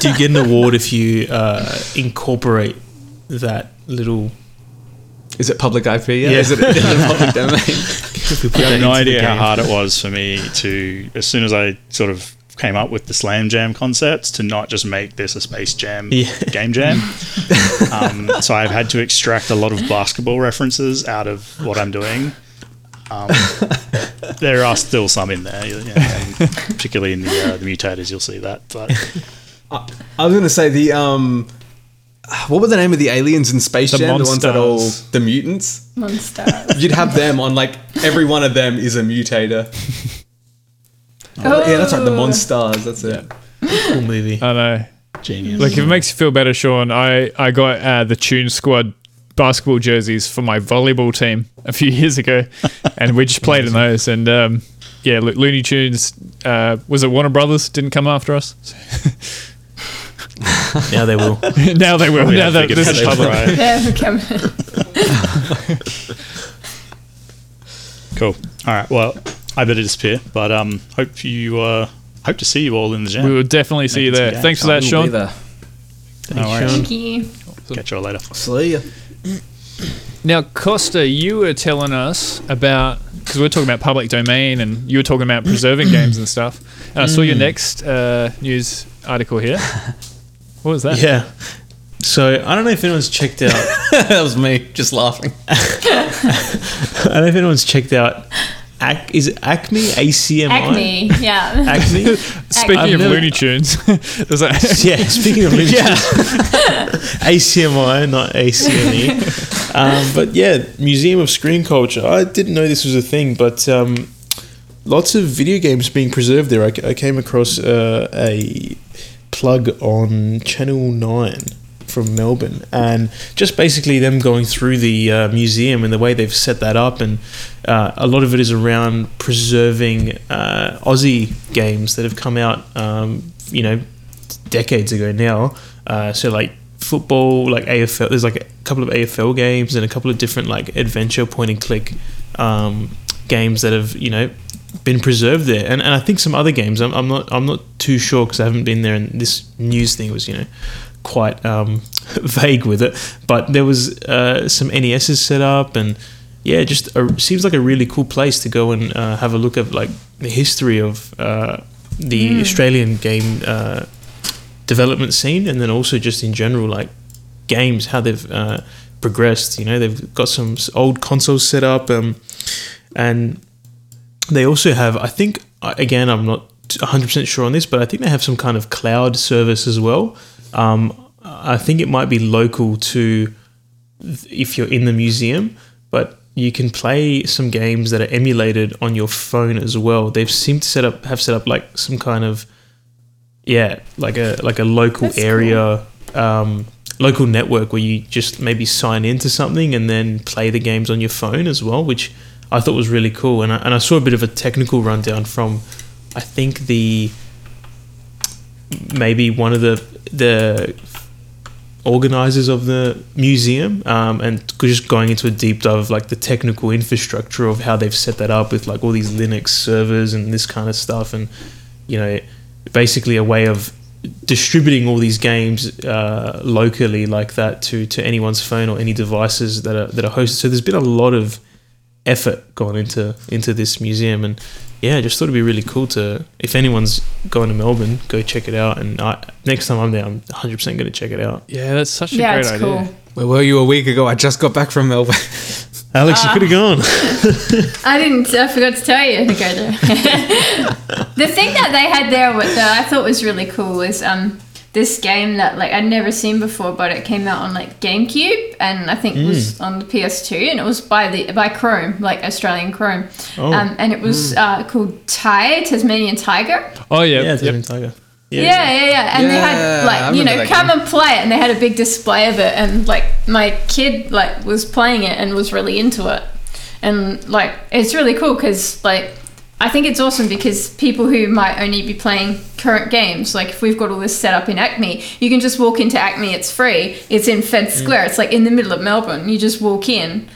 do you get an award if you uh, incorporate that little? Is it public IP? Yeah. Yeah. Is it, is it public domain? If we put I that have no idea how hard it was for me to, as soon as I sort of came up with the Slam Jam concepts, to not just make this a Space Jam Yeah. game jam. um, so I've had to extract a lot of basketball references out of what I'm doing. Um, there are still some in there, you know, particularly in the, uh, the mutators, you'll see that. But I was going to say the um, what were the name of the aliens in Space The Jam? The ones that all the mutants. Monster. You'd have them on like every one of them is a mutator. Oh. Yeah, that's right. The monsters. That's it. Cool movie. I know. genius. Like, if it makes you feel better, Sean, I, I got uh, the Tune Squad basketball jerseys for my volleyball team a few years ago, and we just played in those. And um, yeah, Lo- Looney Tunes, uh, was it Warner Brothers? Didn't come after us. Now they will. now they will. We now have that bigger this is public. Yeah, come- Cool. All right. Well, I better disappear, but um, hope you uh, hope to see you all in the jam. We will definitely see you there. games. Thanks for that, We'll Sean. there. No worries. Thank you. Catch you all later. See ya. Now, Costa, you were telling us about because we are talking about public domain, and you were talking about preserving games and stuff. And I saw your next uh, news article here. What was that? Yeah. So I don't know if anyone's checked out. that was me just laughing. I don't know if anyone's checked out Ac- is it Acme? ACMI? Acme, yeah. Acme? Speaking I've of never- Looney Tunes, there's that. yeah, speaking of Looney Tunes. yeah. ACMI, not ACME. Um, but yeah, Museum of Screen Culture. I didn't know this was a thing, but um, lots of video games being preserved there. I, I came across uh, a plug on Channel 9 from Melbourne, and just basically them going through the uh, museum and the way they've set that up, and uh, a lot of it is around preserving uh, Aussie games that have come out, um, you know, decades ago now. Uh, so like football, like AFL. There's like a couple of AFL games and a couple of different like adventure point and click um, games that have you know been preserved there, and, and I think some other games. I'm, I'm not I'm not too sure because I haven't been there, and this news thing was you know quite um, vague with it. But there was uh, some NESs set up, and yeah, just a, seems like a really cool place to go and uh, have a look at like the history of uh, the Australian game uh, development scene, and then also just in general like games how they've uh, progressed. You know, they've got some old consoles set up, um, and they also have. I think again, I'm not 100 percent sure on this, but I think they have some kind of cloud service as well. Um, I think it might be local to if you're in the museum, but you can play some games that are emulated on your phone as well. They've seemed to set up have set up like some kind of yeah, like a like a local That's area um, local network where you just maybe sign into something and then play the games on your phone as well, which I thought was really cool. And I, and I saw a bit of a technical rundown from I think the maybe one of the the organizers of the museum um, and just going into a deep dive of like the technical infrastructure of how they've set that up with like all these linux servers and this kind of stuff and you know basically a way of distributing all these games uh, locally like that to to anyone's phone or any devices that are that are hosted so there's been a lot of effort gone into into this museum and yeah, I just thought it'd be really cool to if anyone's going to Melbourne, go check it out. And I, next time I'm there, I'm 100 percent going to check it out. Yeah, that's such a yeah, great it's idea. cool. Where were you a week ago? I just got back from Melbourne. Alex, you could have gone. I didn't. I forgot to tell you to go there. the thing that they had there that I thought was really cool was um this game that like I'd never seen before, but it came out on like GameCube and I think it was on the PS2, and it was by the by Krome, like Australian Krome, Oh. um, and it was uh, called Ty Tasmanian Tiger. Oh yeah, yeah, yep. Tiger. Yeah, yeah, yeah. And they had like you know come game. and play it, and they had a big display of it, and like my kid like was playing it and was really into it, and like it's really cool because like I think it's awesome because people who might only be playing current games, like if we've got all this set up in ACMI, you can just walk into ACMI. It's free. It's in Fed mm. Square. It's like in the middle of Melbourne. You just walk in.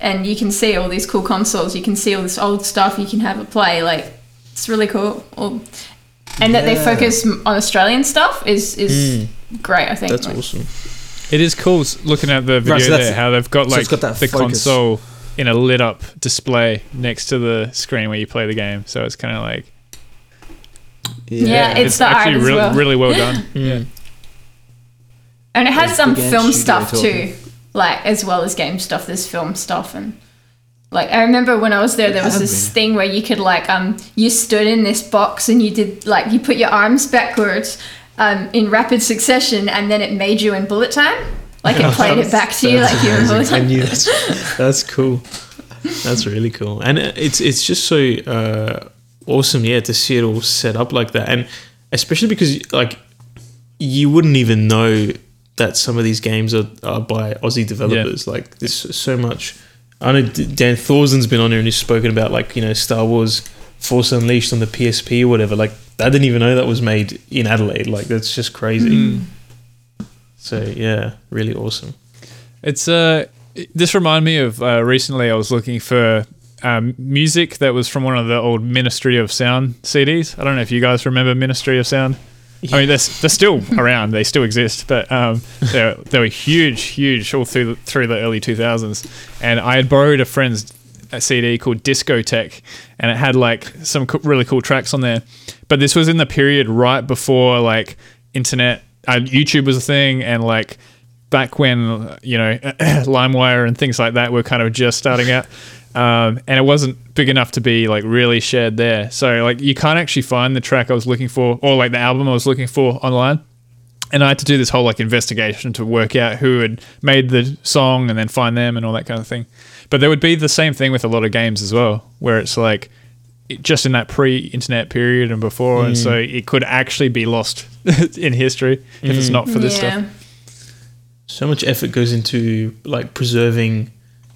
And you can see all these cool consoles. You can see all this old stuff. You can have a play. Like it's really cool. All, and that they focus on Australian stuff is is mm. great. I think That's Like, awesome. It is cool looking at the video Right, so there, how they've got so like it's got that the focus. console in a lit up display next to the screen where you play the game. So it's kind of like Yeah, it's the art actually as really, well. really well done. Mm. and it has There's some film stuff talking. too, like as well as game stuff. There's film stuff and. Like I remember when I was there, there was this been. thing where you could like um you stood in this box and you did like you put your arms backwards um in rapid succession and then it made you in bullet time. Like it played it back to you like you were in bullet I knew that's, that's cool. That's really cool, and it's it's just so uh, awesome, yeah, to see it all set up like that, and especially because like you wouldn't even know that some of these games are, are by Aussie developers. Like there's so much. I know Dan Thorson's been on here and he's spoken about like you know Star Wars Force Unleashed on the PSP or whatever. Like I didn't even know that was made in Adelaide. Like that's just crazy. So yeah, really awesome. It's uh, this reminded me of uh, recently. I was looking for um, music that was from one of the old Ministry of Sound CDs. I don't know if you guys remember Ministry of Sound. I mean, they're, they're still around. They still exist, but um, they they were huge, huge all through the, through the early two thousands. And I had borrowed a friend's a CD called Discotech, and it had like some co- really cool tracks on there. But this was in the period right before like internet, uh, YouTube was a thing, and like back when you know LimeWire and things like that were kind of just starting out. um, and it wasn't big enough to be like really shared there. So like you can't actually find the track I was looking for or like the album I was looking for online. And I had to do this whole like investigation to work out who had made the song and then find them and all that kind of thing. But there would be the same thing with a lot of games as well, where it's like just in that pre-internet period and before, and mm. so it could actually be lost in history if it's mm. not for this yeah. stuff. so much effort goes into like preserving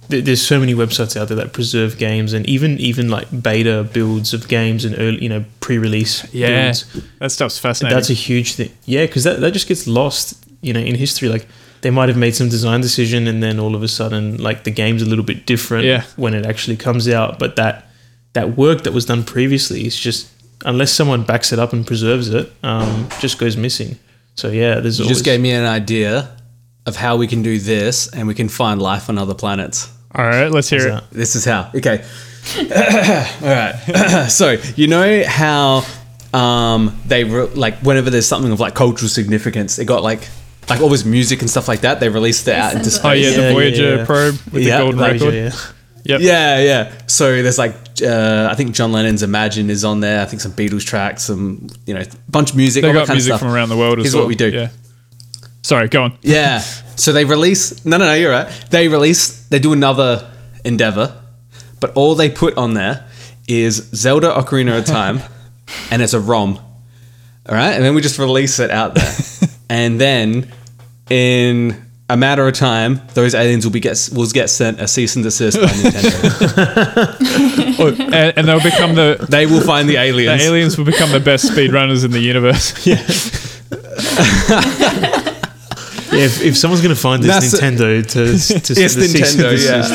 there's so many websites out there that preserve games and even even like beta builds of games and early you know pre-release Yeah, builds that stuff's fascinating. that's a huge thing yeah because that, that just gets lost you know in history like they might have made some design decision and then all of a sudden like the game's a little bit different Yeah. when it actually comes out but that that work that was done previously is just unless someone backs it up and preserves it um, just goes missing so yeah there's You always, just gave me an idea of how we can do this and we can find life on other planets. all right, let's hear it. that? This is how. Okay. All right. so you know how um, they re- like whenever there's something of like cultural significance, it got like like all this music and stuff like that. They released it out into Send it. Oh yeah, space. the Yeah, yeah, Voyager yeah. probe with Yeah, the golden Voyager, record. Yeah. Yep. Yeah, yeah. So there's like uh, I think John Lennon's Imagine is on there. I think some Beatles tracks, some you know bunch of music. They got music from around the world as Here's well. what we do. Yeah. Sorry, go on. Yeah. So they release. No, no, no. You're right. They release. They do another endeavor, but all they put on there is Zelda Ocarina of Time, and it's a ROM. All right, and then we just release it out there, and then in a matter of time, those aliens will be get will get sent a cease and desist by Nintendo. Or- and, and they'll become the they will find the the aliens. aliens will become the best speedrunners in the universe. Yeah, if, if someone's going to find this That's- Nintendo to, to It's the cease and Nintendo, desist,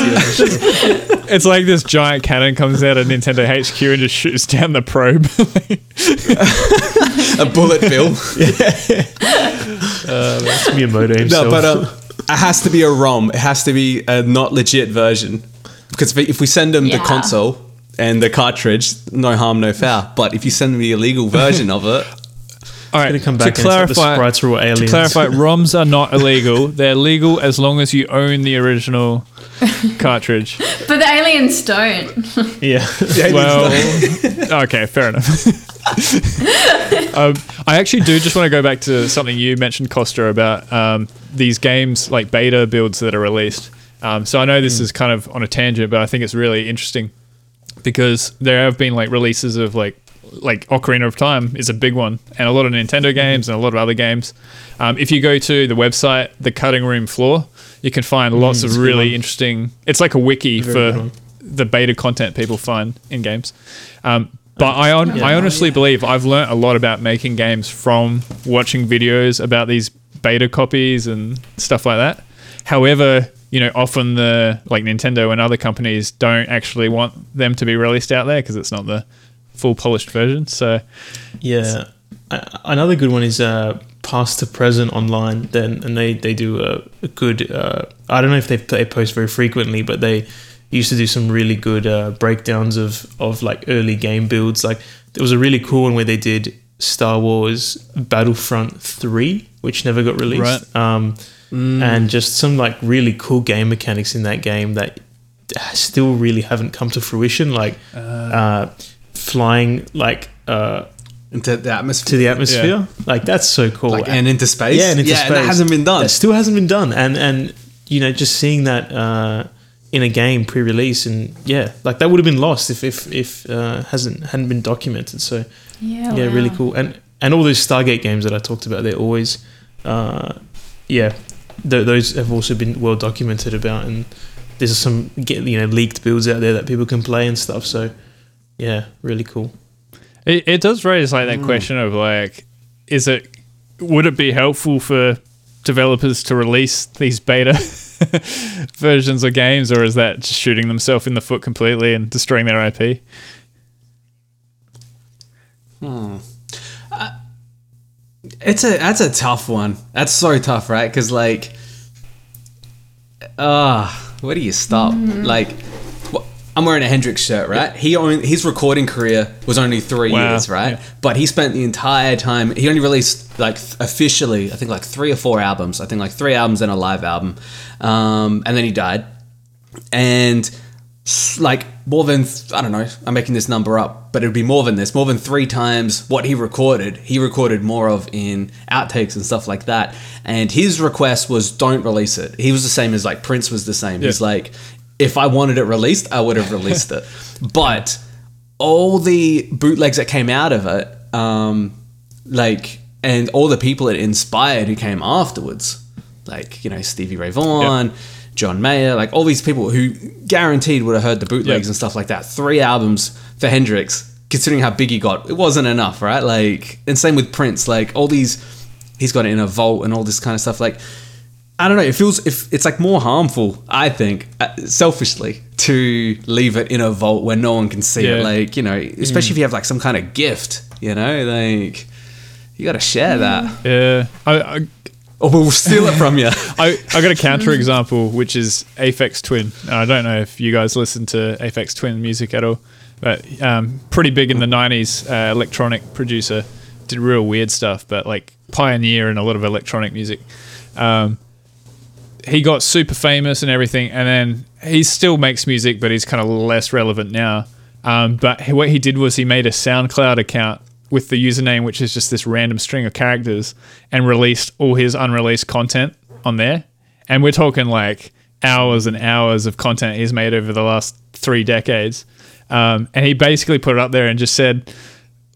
yeah. It's like this giant cannon comes out of Nintendo HQ and just shoots down the probe. a bullet bill. It's Miyamoto himself. No, but um, it has to be a ROM. It has to be a not legit version. Because if- if we send them the console and the cartridge, no harm, no foul. But if you send them the illegal version of it, All right, going to come back and it's like the clarify, sprites are all to aliens. clarify, ROMs are not illegal. They're legal as long as you own the original cartridge. But the aliens don't. yeah. Well, okay, fair enough. um, I actually do just want to go back to something you mentioned, Costa, about um, these games like beta builds that are released. Um, so I know this is kind of on a tangent, but I think it's really interesting because there have been like releases of like like Ocarina of Time is a big one, and a lot of Nintendo games and a lot of other games. Um, if you go to the website, the Cutting Room Floor, you can find lots of really interesting. It's like a wiki Very for the beta content people find in games. Um, but I, on, Yeah. I honestly believe I've learned a lot about making games from watching videos about these beta copies and stuff like that. However, you know, often the like Nintendo and other companies don't actually want them to be released out there because it's not the full polished version. So Yeah. Another good one is uh, past to present online. Then and they they do a, a good. Uh, I don't know if they they post very frequently, but they used to do some really good uh, breakdowns of of like early game builds. Like there was a really cool one where they did Star Wars Battlefront Three, which never got released. Right. Um, and just some like really cool game mechanics in that game that still really haven't come to fruition. Like uh, flying like. Uh, into the atmosphere. to the atmosphere. Like that's so cool. like, and into space. yeah, and into yeah, space. that hasn't been done. That still hasn't been done. And and you know, just seeing that uh, in a game pre-release, and yeah, like that would have been lost if if if uh, hasn't hadn't been documented. So Yeah. yeah, really cool. And and all those Stargate games that I talked about, they're always, uh, yeah, th- those have also been well documented about, and there's some get you know leaked builds out there that people can play and stuff. So yeah, really cool. it, it does raise like that question of like, is it would it be helpful for developers to release these beta versions of games, or is that just shooting themselves in the foot completely and destroying their IP? It's a that's a tough one. That's so tough, right? Because like, ah, where do you stop? Like, wh- I'm wearing a Hendrix shirt, right? He only his recording career was only three Wow. years, right? Yeah. But he spent the entire time. He only released like officially, I think like three or four albums. I think like three albums and a live album, um, and then he died. And like more than I don't know. I'm making this number up, but it'd be more than this. More than three times what he recorded. He recorded more of in outtakes and stuff like that. And his request was don't release it. He was the same as like Prince was the same. He's like, if I wanted it released, I would have released it. But all the bootlegs that came out of it, um, like, and all the people it inspired who came afterwards, like, you know, Stevie Ray Vaughan, John Mayer, like all these people who guaranteed would have heard the bootlegs Yep. and stuff like that. Three albums for Hendrix, considering how big he got, it wasn't enough, right? Like, and same with Prince, like all these, he's got it in a vault and all this kind of stuff. Like, I don't know. It feels if it's like more harmful. I think uh, selfishly to leave it in a vault where no one can see it. Like you know, especially if you have like some kind of gift. You know, like you got to share that, Yeah, I, I, or we'll steal it from you. I, I got a counter example, which is Aphex Twin. I don't know if you guys listen to Aphex Twin music at all, but um, pretty big in the 90s, uh, electronic producer. Did real weird stuff, but like pioneer in a lot of electronic music. Um, he got super famous and everything, and then he still makes music, but he's kind of less relevant now. Um, but what he did was he made a SoundCloud account with the username, which is just this random string of characters, and released all his unreleased content on there. And we're talking like hours and hours of content he's made over the last three decades. Um, and he basically put it up there and just said,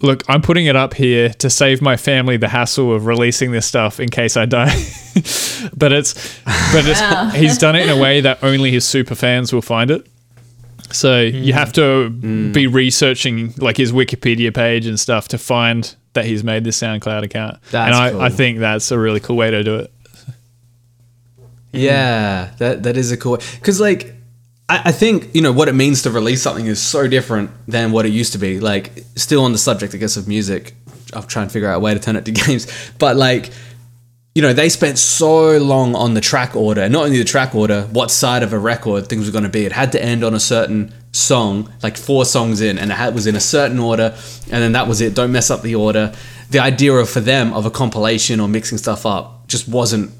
Look, I'm putting it up here to save my family the hassle of releasing this stuff in case I die. but it's, but it's, he's done it in a way that only his super fans will find it. So you have to hmm. be researching like his Wikipedia page and stuff to find that he's made this SoundCloud account. That's and I, cool. I think that's a really cool way to do it. Yeah, that that is a cool because like I, I think you know what it means to release something is so different than what it used to be. Like still on the subject, I guess, of music. I'll try and figure out a way to turn it to games, but like you know they spent so long on the track order. Not only the track order, what side of a record things were going to be. It had to end on a certain song, like four songs in, and it had, was in a certain order, and then that was it. Don't mess up the order. The idea of for them of a compilation or mixing stuff up just wasn't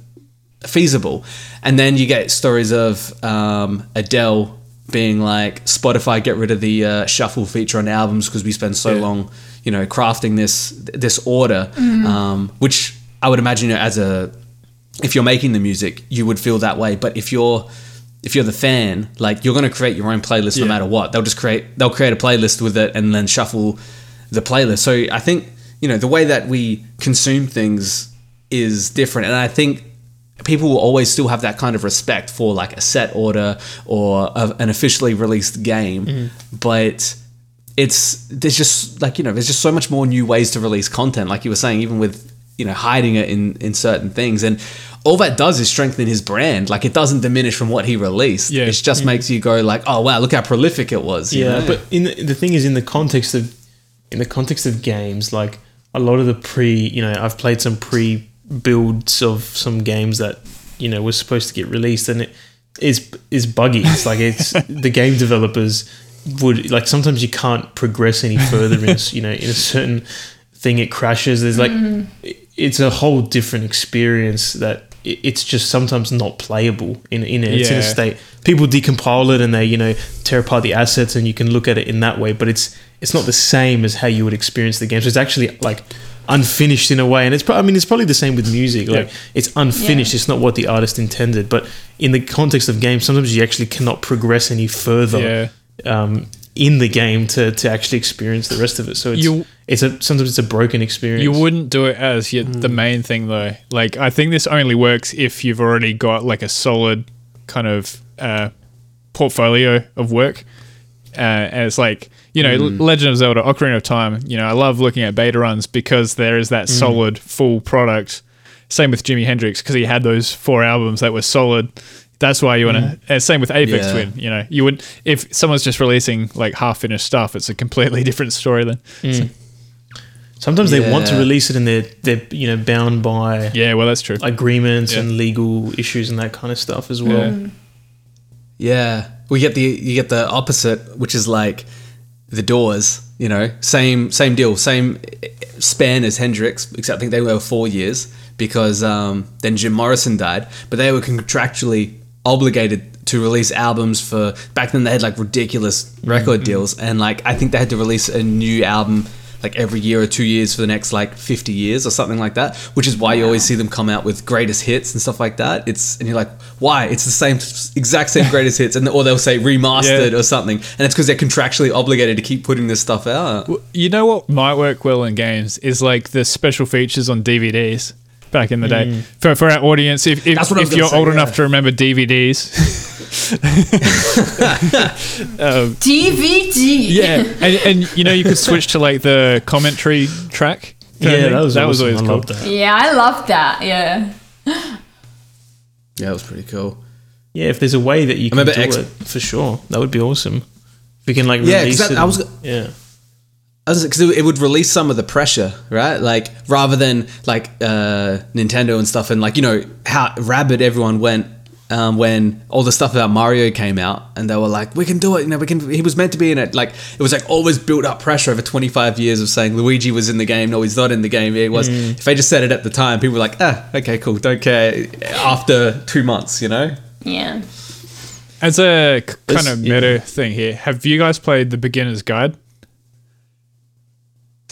feasible. And then you get stories of um, Adele being like, Spotify, get rid of the uh, shuffle feature on albums because we spend so Yeah. long, you know, crafting this this order, um, which I would imagine you know, as a if you're making the music, you would feel that way. But if you're if you're the fan, like you're going to create your own playlist no matter what. They'll just create they'll create a playlist with it and then shuffle the playlist. So I think you know the way that we consume things is different, and I think people will always still have that kind of respect for like a set order or a, an officially released game, mm-hmm. but it's there's just like you know there's just so much more new ways to release content like you were saying even with you know hiding it in in certain things and all that does is strengthen his brand like it doesn't diminish from what he released Yeah. it just mm. makes you go like oh wow look how prolific it was you Yeah, know? but in the, the thing is, in the context of in the context of games, like a lot of the pre, you know, I've played some pre builds of some games that you know were supposed to get released, and it is is buggy. It's like it's the game developers would like sometimes you can't progress any further in a s- you know in a certain thing it crashes. There's like mm-hmm. It's a whole different experience that it's just sometimes not playable in in a, it's in a state. People decompile it and they you know tear apart the assets and you can look at it in that way but it's it's not the same as how you would experience the game. So it's actually like unfinished in a way. And it's pro- I mean it's probably the same with music. Like Yeah. it's unfinished. Yeah. it's not what the artist intended. But in the context of games sometimes you actually cannot progress any further Yeah. um, in the game to, to actually experience the rest of it so it's You- it's a sometimes it's a broken experience You wouldn't do it as your, the main thing though. Like I think this only works if you've already got like a solid kind of uh, portfolio of work. Uh, and it's like you know, Legend of Zelda: Ocarina of Time. You know, I love looking at beta runs because there is that solid full product. Same with Jimi Hendrix because he had those four albums that were solid. That's why you want to. Mm. same with Aphex Yeah. Twin. You know, you would if someone's just releasing like half finished stuff, it's a completely different story then. Mm. sometimes they want to release it and they're they're you know bound by Yeah, well, that's true. agreements Yeah. and legal issues and that kind of stuff as well. Yeah. Yeah, we get the you get the opposite, which is like the Doors. You know, same same deal, same span as Hendrix, except I think they were four years because um, then Jim Morrison died, but they were contractually obligated to release albums for back then they had like ridiculous record mm-hmm. deals. And like I think they had to release a new album like every year or two years for the next like 50 years or something like that which is why you always see them come out with greatest hits and stuff like that. It's and you're like why? It's the same exact same greatest hits. And or they'll say remastered Yeah. or something. And it's because they're contractually obligated to keep putting this stuff out. You know what might work well in games is like the special features on DVDs back in the day. Mm. For, for our audience, if, if, That's what I was if you're say, old yeah. enough to remember DVDs, DVD. Um, yeah, and, and you know you could switch to like the commentary track. Yeah, that was that was always I cool. loved that. Yeah, I love that. Yeah. yeah it was pretty cool Yeah, if there's a way that you can remember do X- it, for sure, that would be awesome. If we can like Yeah, 'cause release that- it. I was- yeah. Because it, it would release some of the pressure, right? Like rather than like uh, Nintendo and stuff, and like you know how rabid everyone went um, when all the stuff about Mario came out, and they were like, "We can do it," you know, we can. He was meant to be in it. Like it was like always built up pressure over twenty five years of saying Luigi was in the game. No, he's not in the game. It was. If they just said it at the time, people were like, "Ah, okay, cool, don't care." After two months, you know. Yeah. As a kind of yeah. meta thing here, have you guys played the beginner's guide?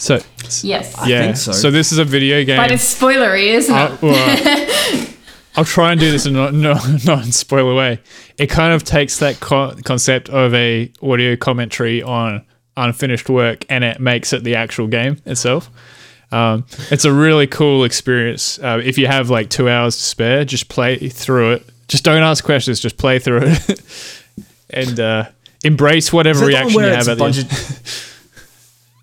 So Yes. I yeah, think so. this is a video game. But it's spoilery, isn't Uh, it? well, I'll try and do this in a no, non spoiler way. It kind of takes that co- concept of a audio commentary on unfinished work and it makes it the actual game itself. Um, it's a really cool experience. Uh, if you have like two hours to spare, just play through it. Just don't ask questions. Just play through it and uh, embrace whatever Is that the one reaction you have it's a at the bunch end. of-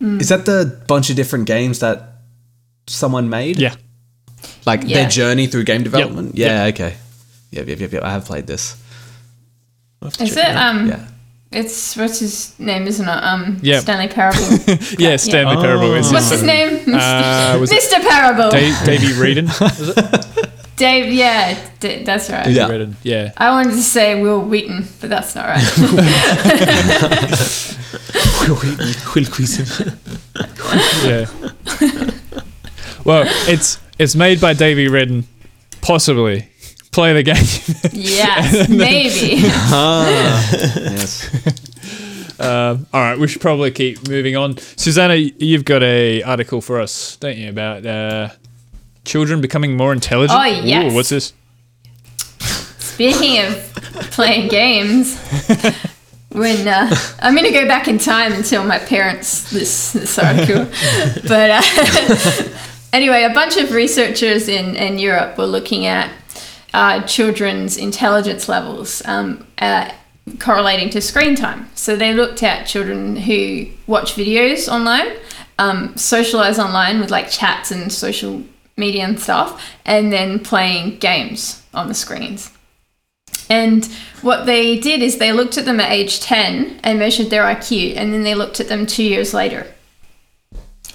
Is that the bunch of different games that someone made? Yeah. Like Yeah. their journey through game development? Yep. Yeah, okay. Yep, yep, yep, yep. I have played this. Is it? Um, Yeah. It's what's his name, isn't it? Um, Yeah. Stanley Parable. Yeah, Stanley Oh. Parable. Is What's his his name? Uh, Mr. Parable. Dave, Davey Wreden? Dave. Yeah, D- that's right. Yeah. Wreden, yeah. I wanted to say Wil Wheaton, but that's not right. Will yeah. well, it's it's made by Davey Wreden. Possibly play the game. yes, maybe. yes. um, all right, we should probably keep moving on. Susanna, you've got a article for us, don't you, about uh, children becoming more intelligent? Oh, yes. Ooh, what's this? Speaking of playing games, when uh, I'm going to go back in time and tell my parents this this article, but uh, anyway, a bunch of researchers in in Europe were looking at uh, children's intelligence levels. Um, uh, correlating to screen time. So they looked at children who watch videos online, um, socialize online with like chats and social media and stuff, and then playing games on the screens. And what they did is they looked at them at age 10 and measured their IQ, and then they looked at them two years later.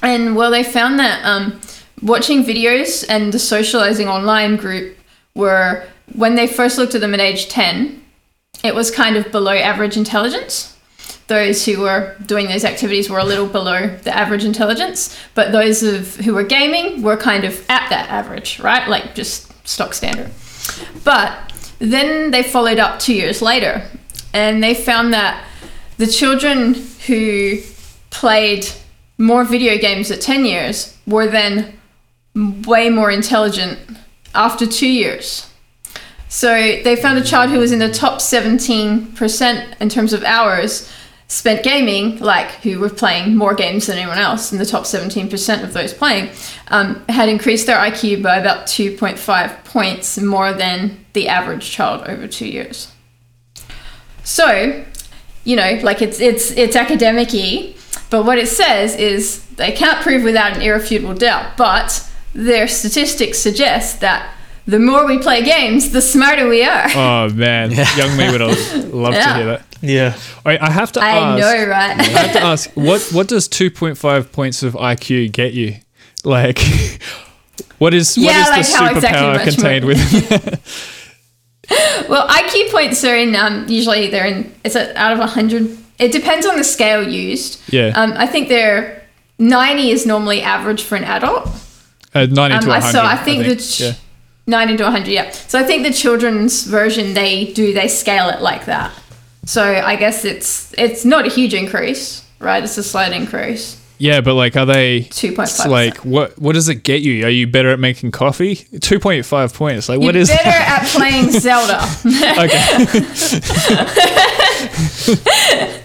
And well, they found that um, watching videos and the socializing online group were, when they first looked at them at age 10, it was kind of below average intelligence. Those who were doing those activities were a little below the average intelligence, but those of who were gaming were kind of at that average, right? Like just stock standard. But then they followed up two years later and they found that the children who played more video games at 10 years were then way more intelligent after two years. So they found a child who was in the top 17% in terms of hours spent gaming, like who were playing more games than anyone else, in the top 17% of those playing, um, had increased their IQ by about 2.5 points more than the average child over two years. So, you know, like it's it's it's academic-y, but what it says is they can't prove without an irrefutable doubt, but their statistics suggest that the more we play games, the smarter we are. Oh man, young me would have loved to hear that. Yeah. I, I have to I ask. know, right? I have to ask what what does two point five points of IQ get you? Like, what is Yeah, what like the how exactly superpower much contained more- with? well, IQ points are in um, usually they're in it's out of hundred. It depends on the scale used. Yeah. Um, I think they're ninety is normally average for an adult. Uh, Ninety Um, to I- one hundred. so I think the ch- yeah. 90 to 100, yeah. So I think the children's version they do they scale it like that. So I guess it's it's not a huge increase, right? It's a slight increase. Yeah, but like, are they? 2.5%. Like, what? What does it get you? Are you better at making coffee? Two point five points. Like, what is? You're what is? better at playing Zelda. okay.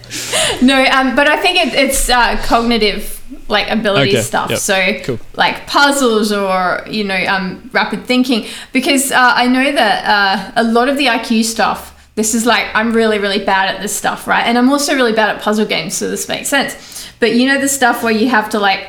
No, um, but I think it, it's uh, cognitive like ability Okay, stuff. yep, So cool. like puzzles or you know um, rapid thinking. Because uh, I know that uh, a lot of the IQ stuff. This is like I'm really really bad at this stuff, right? And I'm also really bad at puzzle games, so this makes sense. But you know the stuff where you have to like.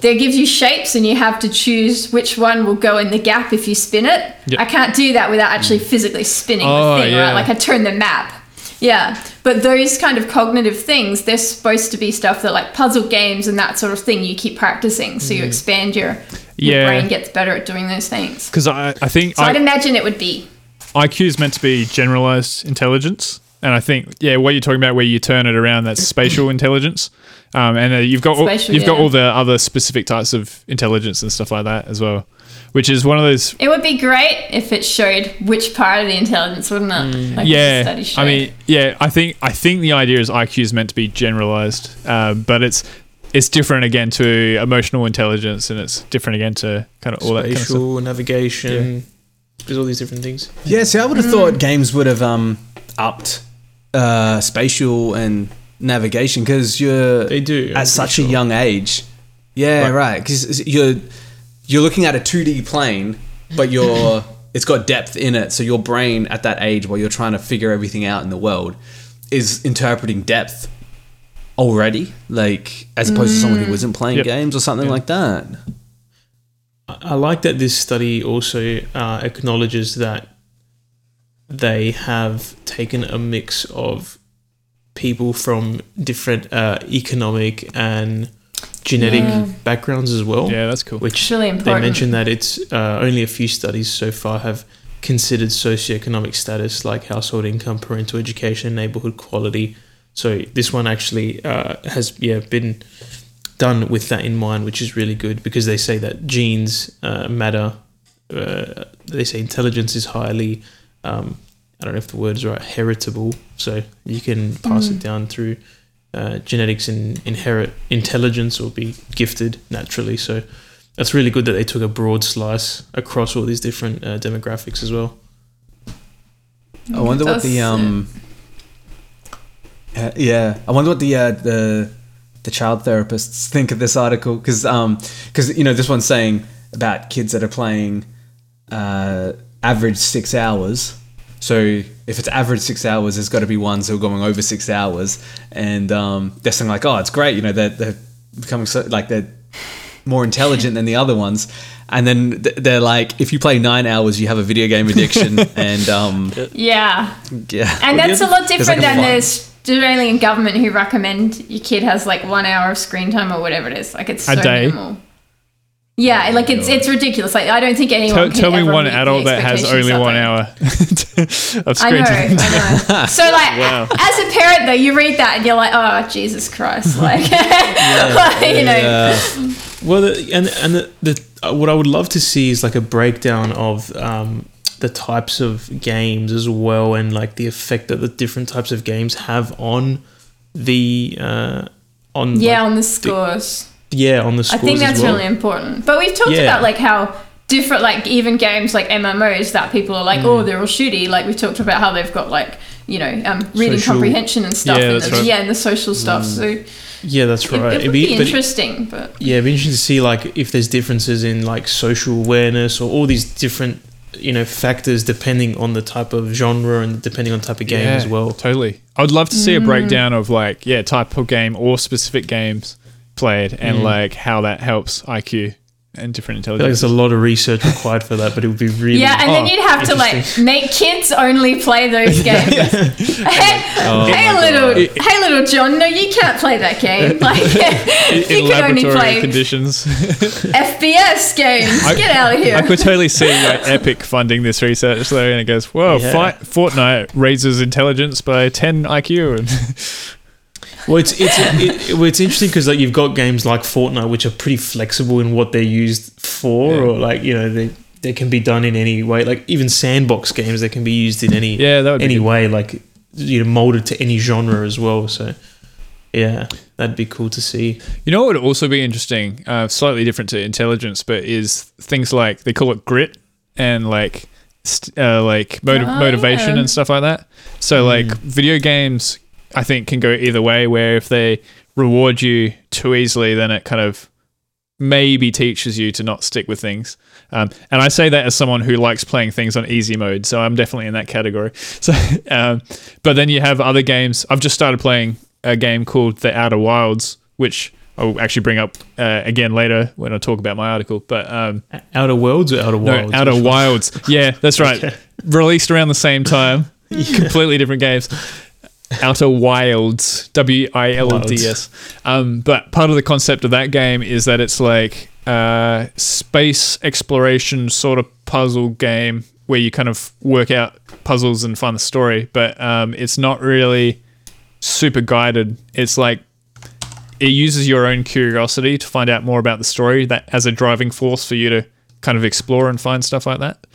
they gives you shapes, and you have to choose which one will go in the gap if you spin it. Yep. I can't do that without actually physically spinning Oh, the thing, yeah. right? Like I turn the map. Yeah, but those kind of cognitive things, they're supposed to be stuff that like puzzle games and that sort of thing. You keep practicing, so you expand your, your Yeah. brain gets better at doing those things. Because I, I think So I, I'd imagine it would be. IQ is meant to be generalized intelligence, and I think yeah, what you're talking about, where you turn it around, that's spatial intelligence, um, and uh, you've got all, you've got all the other specific types of intelligence and stuff like that as well, which is one of those. It would be great if it showed which part of the intelligence, wouldn't it? Like Yeah, study I mean, yeah, I think I think the idea is IQ is meant to be generalized, uh, but it's it's different again to emotional intelligence, and it's different again to kind of all that kind of stuff. Spatial navigation. There's all these different things. Yeah, see, I would have Mm. thought games would have um, upped uh, spatial and navigation because you're They do. I'm at such a young age. Yeah, Right. right. Because you're you're looking at a two D plane, but you're it's got depth in it. So your brain at that age, while you're trying to figure everything out in the world, is interpreting depth already. Like as opposed to someone who wasn't playing Yep. games or something Yeah. like that. I I like that this study also uh, acknowledges that they have taken a mix of people from different uh, economic and genetic Yeah. backgrounds as well. Yeah, that's cool. Which It's really they important. mentioned that it's uh, only a few studies so far have considered socioeconomic status like household income, parental education, neighborhood quality. So this one actually uh, has yeah been done with that in mind, which is really good because they say that genes uh, matter. Uh, they say intelligence is highly, um, I don't know if the word is right, heritable. So you can pass it down through uh, genetics and inherit intelligence or be gifted naturally. So that's really good that they took a broad slice across all these different uh, demographics as well. I wonder what the um. uh, yeah, I wonder what the uh, the the child therapists think of this article because um because you know this one's saying about kids that are playing uh, average six hours. So if it's average six hours, there's got to be ones who are going over six hours, and um, they're saying like, oh, it's great, you know, they're they're becoming so like they're more intelligent than the other ones. And then th- they're like, if you play nine hours, you have a video game addiction, and um, Yeah. yeah. And that's a lot different like a than fine. the Australian government who recommend your kid has like one hour of screen time or whatever it is. Like it's A so day? minimal. Yeah, like it's it's ridiculous. Like I don't think anyone. Tell, can tell me ever one meet adult that has only one hour of I screen know, time. I know. So like, Wow. as a parent though, you read that and you're like, oh Jesus Christ, like, you know, Yeah. Well, the, and and the, the uh, what I would love to see is like a breakdown of um, the types of games as well, and like the effect that the different types of games have on the uh, on yeah, like, on the scores. Yeah on the I think that's as well. really important. But we've talked Yeah. about like how different, like even games like MMOs that people are Mm. like, oh, they're all shooty. Like we've talked about how they've got like you know um, reading Social- comprehension and stuff. Yeah, and that's the, right. yeah, and the social stuff. So Yeah, that's it right. would It'd be but- interesting, but Yeah, it'd be interesting to see like if there's differences in like social awareness or all these different you know factors depending on the type of genre and depending on type of game as well. Totally. I'd love to see Mm. a breakdown of like, yeah, type of game or specific games played and Mm. like how that helps IQ and different I feel like intelligence. there's a lot of research required for that, but it would be really yeah, and then oh, you'd have to like make kids only play those games. hey, Oh hey, little, hey, little John, no, you can't play that game. Like in you can only play conditions. FPS games. I- Get out of here. I could totally see like Epic funding this research though, and it goes, "Whoa, Yeah. fight, Fortnite raises intelligence by 10 IQ." And Well, it's it's it, well, it's interesting because like you've got games like Fortnite, which are pretty flexible in what they're used for, Yeah. or like you know they they can be done in any way. Like even sandbox games, they can be used in any Yeah, that would any good. way. Like you know, molded to any genre as well. So yeah, that'd be cool to see. You know what would also be interesting, uh, slightly different to intelligence, but is things like they call it grit and like st- uh, like motiv- Oh, motivation yeah. and stuff like that. So like video games, I think can go either way. Where if they reward you too easily, then it kind of maybe teaches you to not stick with things. Um, and I say that as someone who likes playing things on easy mode, so I'm definitely in that category. So, um, but then you have other games. I've just started playing a game called The Outer Wilds, which I'll actually bring up uh, again later when I talk about my article. But um, Outer Worlds or Outer Wilds? no, Outer Wilds. Yeah, that's right. Released around the same time. Completely different games. Outer Wilds. W I L D S. Um, but part of the concept of that game is that it's like uh, space exploration sort of puzzle game where you kind of work out puzzles and find the story. But um, it's not really super guided. It's like it uses your own curiosity to find out more about the story that as a driving force for you to kind of explore and find stuff like that.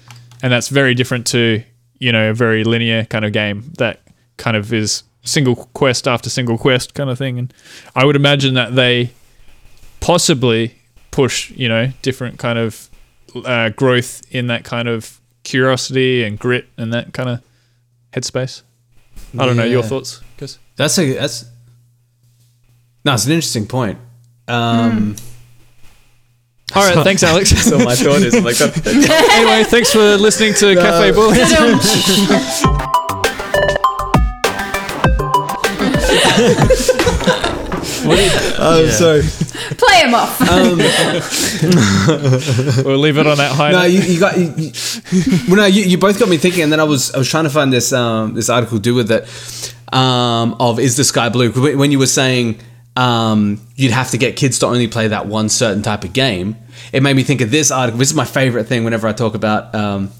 And that's very different to, you know, a very linear kind of game that kind of is single quest after single quest kind of thing. And I would imagine that they possibly push, you know, different kind of uh, growth in that kind of curiosity and grit and that kind of headspace. I don't know your thoughts, Chris. That's a that's no, it's an interesting point. Um, All right, thanks, Alex. so my thought is like that. anyway, thanks for listening to Cafe Bullet. Um, So Play him off. um, We'll leave it on that high. no, note. you, you got you, you, well, no, you, you both got me thinking, and then I was I was trying to find this um, this article to do with it um, of is the sky blue? When when you were saying um, you'd have to get kids to only play that one certain type of game, it made me think of this article. This is my favorite thing whenever I talk about um,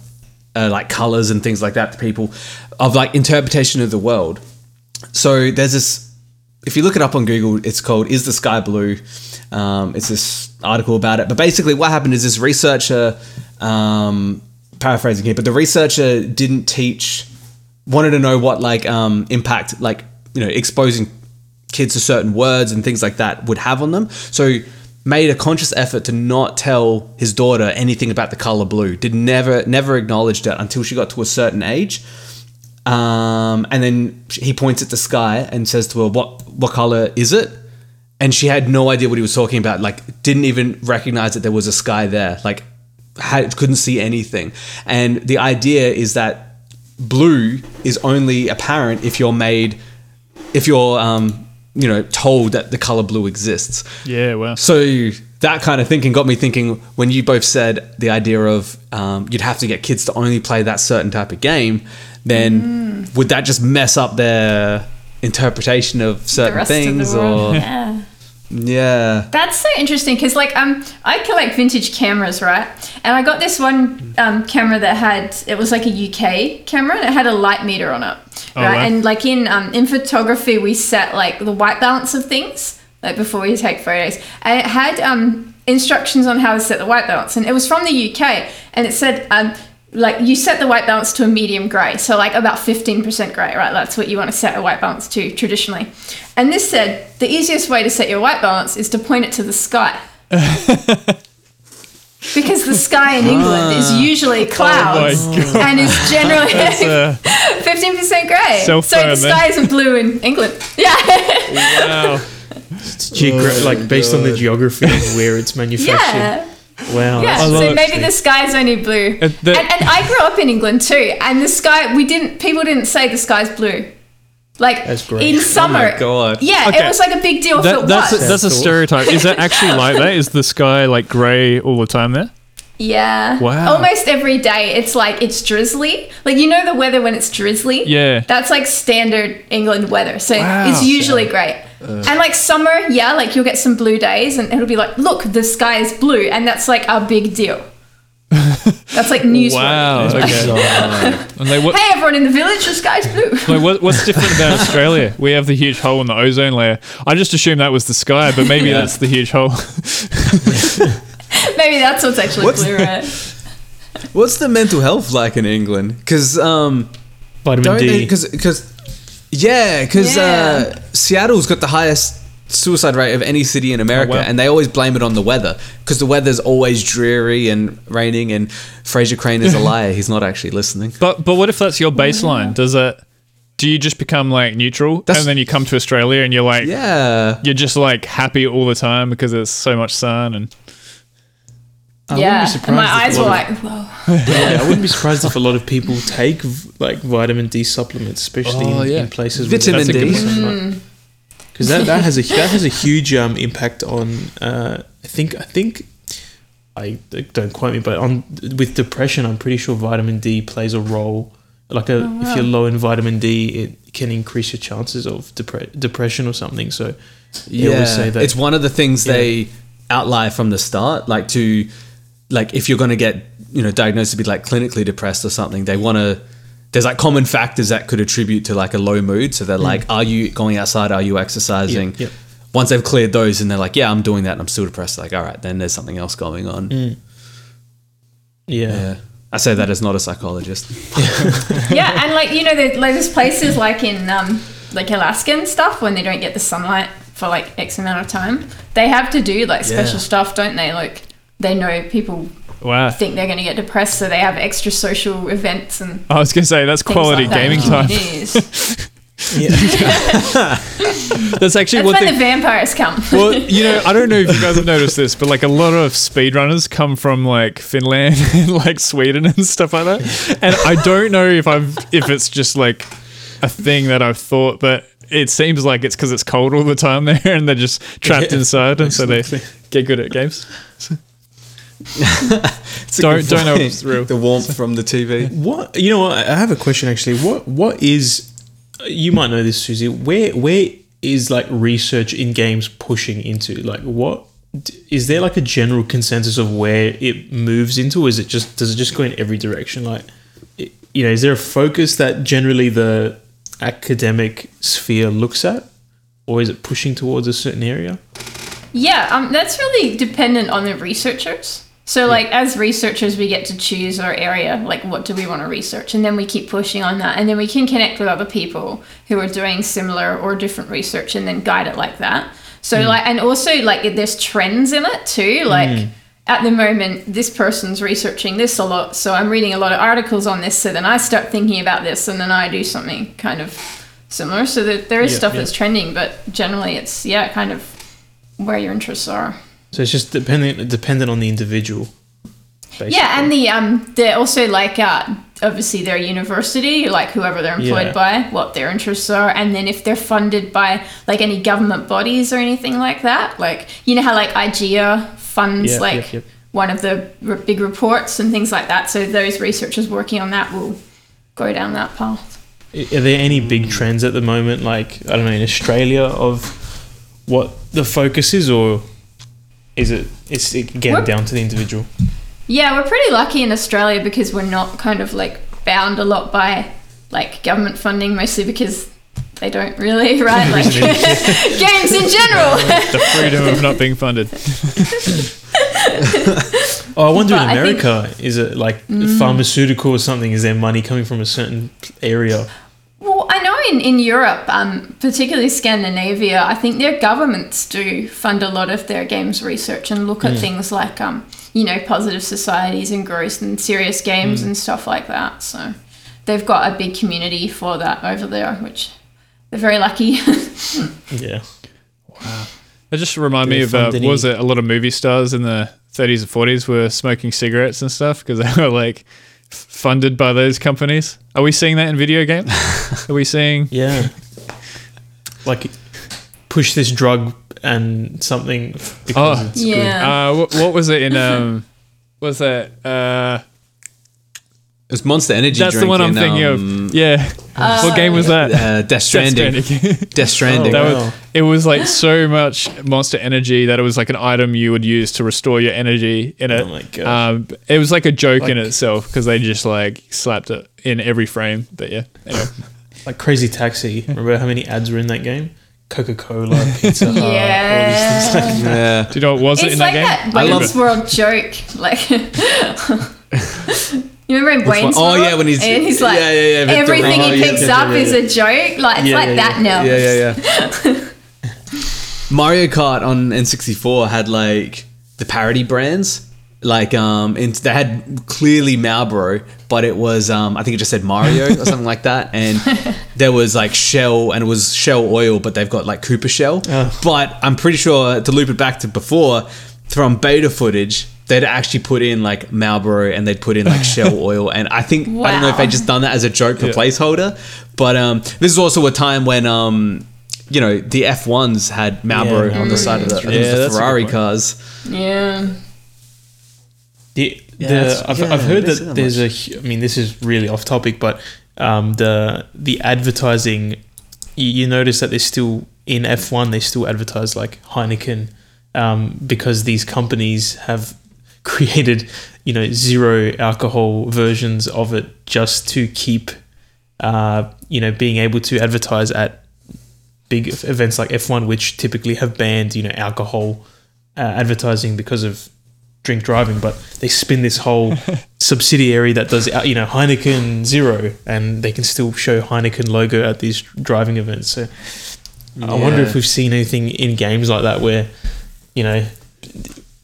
uh, like colors and things like that to people of like interpretation of the world. So there's this. If you look it up on Google, it's called "Is the Sky Blue?" Um, it's this article about it. But basically, what happened is this researcher, um, paraphrasing here, but the researcher didn't teach, wanted to know what like um, impact, like you know, exposing kids to certain words and things like that would have on them. So made a conscious effort to not tell his daughter anything about the color blue. Did never never acknowledged it until she got to a certain age. Um, and then he points at the sky and says to her, "What what color is it?" And she had no idea what he was talking about. Like, didn't even recognize that there was a sky there. Like, had, couldn't see anything. And the idea is that blue is only apparent if you're made, if you're, um, you know, told that the color blue exists. yeah, well, So that kind of thinking got me thinking when you both said the idea of um, you'd have to get kids to only play that certain type of game, then would that just mess up their interpretation of the certain rest of things? the world. Or Yeah. yeah, That's so interesting because, like, um, I collect vintage cameras, right? And I got this one um, camera that had it was like a UK camera and it had a light meter on it, Oh, right? wow. And like in um, in photography, we set like the white balance of things like before you take photos, and it had um, instructions on how to set the white balance, and it was from the UK, and it said. Um, like you set the white balance to a medium grey, so like about 15% grey, right? That's what you want to set a white balance to traditionally. And this said the easiest way to set your white balance is to point it to the sky. because the sky in England is usually clouds God. and is generally uh, 15% grey. So the sky isn't blue in England. Yeah. wow. Geogra- like based on the geography of where it's manufactured. yeah. Wow. Yeah, I love so it. maybe the sky's only blue. Uh, the- and, and I grew up in England too, and the sky we didn't people didn't say the sky's blue. Like That's great. in summer. my God. Yeah, Okay. it was like a big deal if That, it that's a, that's a stereotype. Is that actually like that? Is the sky like grey all the time there? yeah. Wow. Almost every day it's like it's drizzly. Like you know the weather when it's drizzly? Yeah. That's like standard England weather. So Wow. it's usually great. And like summer, yeah, like you'll get some blue days and it'll be like, look, the sky is blue and that's like a big deal. that's like news. Wow. Okay. and they, what, Hey everyone in the village, the sky's blue. like, what, what's different about Australia? We have the huge hole in the ozone layer. I just assumed that was the sky, but maybe Yeah. that's the huge hole. Maybe that's what's actually What's- blue, right? What's the mental health like in England? Because um, Vitamin don't D. because because yeah, because Yeah. uh, Seattle's got the highest suicide rate of any city in America, wow. and they always blame it on the weather because the weather's always dreary and raining. And Frasier Crane is a liar; he's not actually listening. But but what if that's your baseline? Does it? Do you just become like neutral, That's- and then you come to Australia and you're like, Yeah, you're just like happy all the time because there's so much sun and I wouldn't be yeah, surprised and my eyes were lot like, whoa. yeah, I wouldn't be surprised if a lot of people take like vitamin D supplements, especially Oh, in, yeah. in places Vitamin where D. because that, that has a that has a huge um, impact on. Uh, I think I think I don't quote me, but on with depression, I'm pretty sure vitamin D plays a role. Like a, if you're low in vitamin D, it can increase your chances of depre- depression or something. So you yeah. always say that it's one of the things Yeah. they outline from the start, like to like if you're going to get you know diagnosed to be like clinically depressed or something, they want to. There's like common factors that could attribute to like a low mood. So they're like, are you going outside? Are you exercising? Mm. Yeah, yeah. Once they've cleared those and they're like, yeah, I'm doing that and I'm still depressed. Like, all right, then there's something else going on. Mm. yeah. Yeah. I say that as not a psychologist. yeah, and like you know, there- like, there's places like in um, like Alaska and stuff when they don't get the sunlight for like X amount of time, they have to do like special Yeah. stuff, don't they? Like they know people wow. think they're going to get depressed, so they have extra social events and I was gonna say that's quality like gaming in time. communities. That's actually That's one when thing. the vampires come. well, you know, I don't know if you guys have noticed this, but like a lot of speedrunners come from like Finland and like Sweden and stuff like that. And I don't know if I've if it's just like a thing that I've thought, but it seems like it's because it's cold all the time there and they're just trapped Yeah, inside and so they get good at games. It's Don't- don't know if it's real. The warmth from the TV. What you know? What I have a question actually. What what is? You might know this, Susie. Where where is like research in games pushing into? Like what is there like a general consensus of where it moves into? Or is it just does it just go in every direction? Like it- you know, is there a focus that generally the academic sphere looks at, or is it pushing towards a certain area? Yeah, um, that's really dependent on the researchers. So, like, as researchers, we get to choose our area, like, what do we want to research? And then we keep pushing on that. And then we can connect with other people who are doing similar or different research and then guide it like that. So, hmm. like, and also, like, there's trends in it too. Like, hmm. at the moment, this person's researching this a lot. So, I'm reading a lot of articles on this. So, then I start thinking about this and then I do something kind of similar. So, that there is Yeah, stuff yeah. that's trending, but generally, it's, yeah, kind of where your interests are. So it's just dependent dependent on the individual. Basically. Yeah, and the um, they're also like uh, obviously their university, like whoever they're employed Yeah. by, what their interests are, and then if they're funded by like any government bodies or anything like that, like you know how like IGEA funds Yeah, like yep, yep. one of the r- big reports and things like that. So those researchers working on that will go down that path. Are there any big trends at the moment, like I don't know, in Australia, of what the focus is, or is it? It's again We're- down to the individual. Yeah, we're pretty lucky in Australia because we're not kind of like bound a lot by like government funding, mostly because they don't really, right? Like games in general. The freedom of not being funded. Oh, I wonder But in I think- America, is it like mm. pharmaceutical or something? Is there money coming from a certain area? Well, I know in, in Europe, um, particularly Scandinavia, I think their governments do fund a lot of their games research and look at things like, um, you know, positive societies and growth and serious games and stuff like that. So they've got a big community for that over there, which they're very lucky. Yeah. Wow. It just remind me of uh, any- what was it a lot of movie stars in the 30s and 40s were smoking cigarettes and stuff because they were like f- funded by those companies. Are we seeing that in video games? Are we seeing? Yeah. like push this drug and something because Oh. it's Yeah. Uh, what, what was it in? Um, was that? Uh, It was Monster Energy. that's the one I'm in, thinking um, of. Yeah. what game was that? Uh, Death Stranding. Death Stranding. Death Stranding. that wow. was, it was like so much monster energy that it was like an item you would use to restore your energy in it. Oh my gosh. Um, it was like a joke in itself because they just like slapped it in every frame. But yeah, anyway. like Crazy Taxi. Remember how many ads were in that game? Coca Cola, Pizza Hut, all Yeah. these things like that. yeah. Do you know what was it in like that game? that I love- Wayne's World joke. Like, You remember in Which one? Wayne's Oh, World? yeah, when he's- and he's like yeah, yeah, yeah, Victor everything Wayne. he Oh, yeah, picks yeah, up yeah, is a joke. Like it's Yeah, like yeah, that now. Yeah, yeah, yeah. Mario Kart on N64 had like the parody brands. Like um, in, they had clearly Marlboro, but it was um, I think it just said Mario or something like that, and there was like Shell and it was Shell oil, but they've got like Cooper Shell. Oh. But I'm pretty sure to loop it back to before from beta footage, they'd actually put in like Marlboro and they'd put in like Shell oil, and I think I don't know if they just done that as a joke for Yeah. placeholder, but um, this is also a time when um, you know the F1s had Marlboro Yeah, on the side of the, I think it Yeah, the a Ferrari point. cars. Yeah. The, Yeah, the, that's- I've, yeah, I've heard I didn't see that that there's a. hu- I mean, this is really off topic, but um, the the advertising, you, you notice that they're still in F1 they still advertise like Heineken, um, because these companies have created you know zero alcohol versions of it just to keep, uh, you know, being able to advertise at big events like F1, which typically have banned you know alcohol uh, advertising because of drink driving, but they spin this whole subsidiary that does uh, you know Heineken Zero, and they can still show Heineken logo at these driving events. So I wonder if we've seen anything in games like that where you know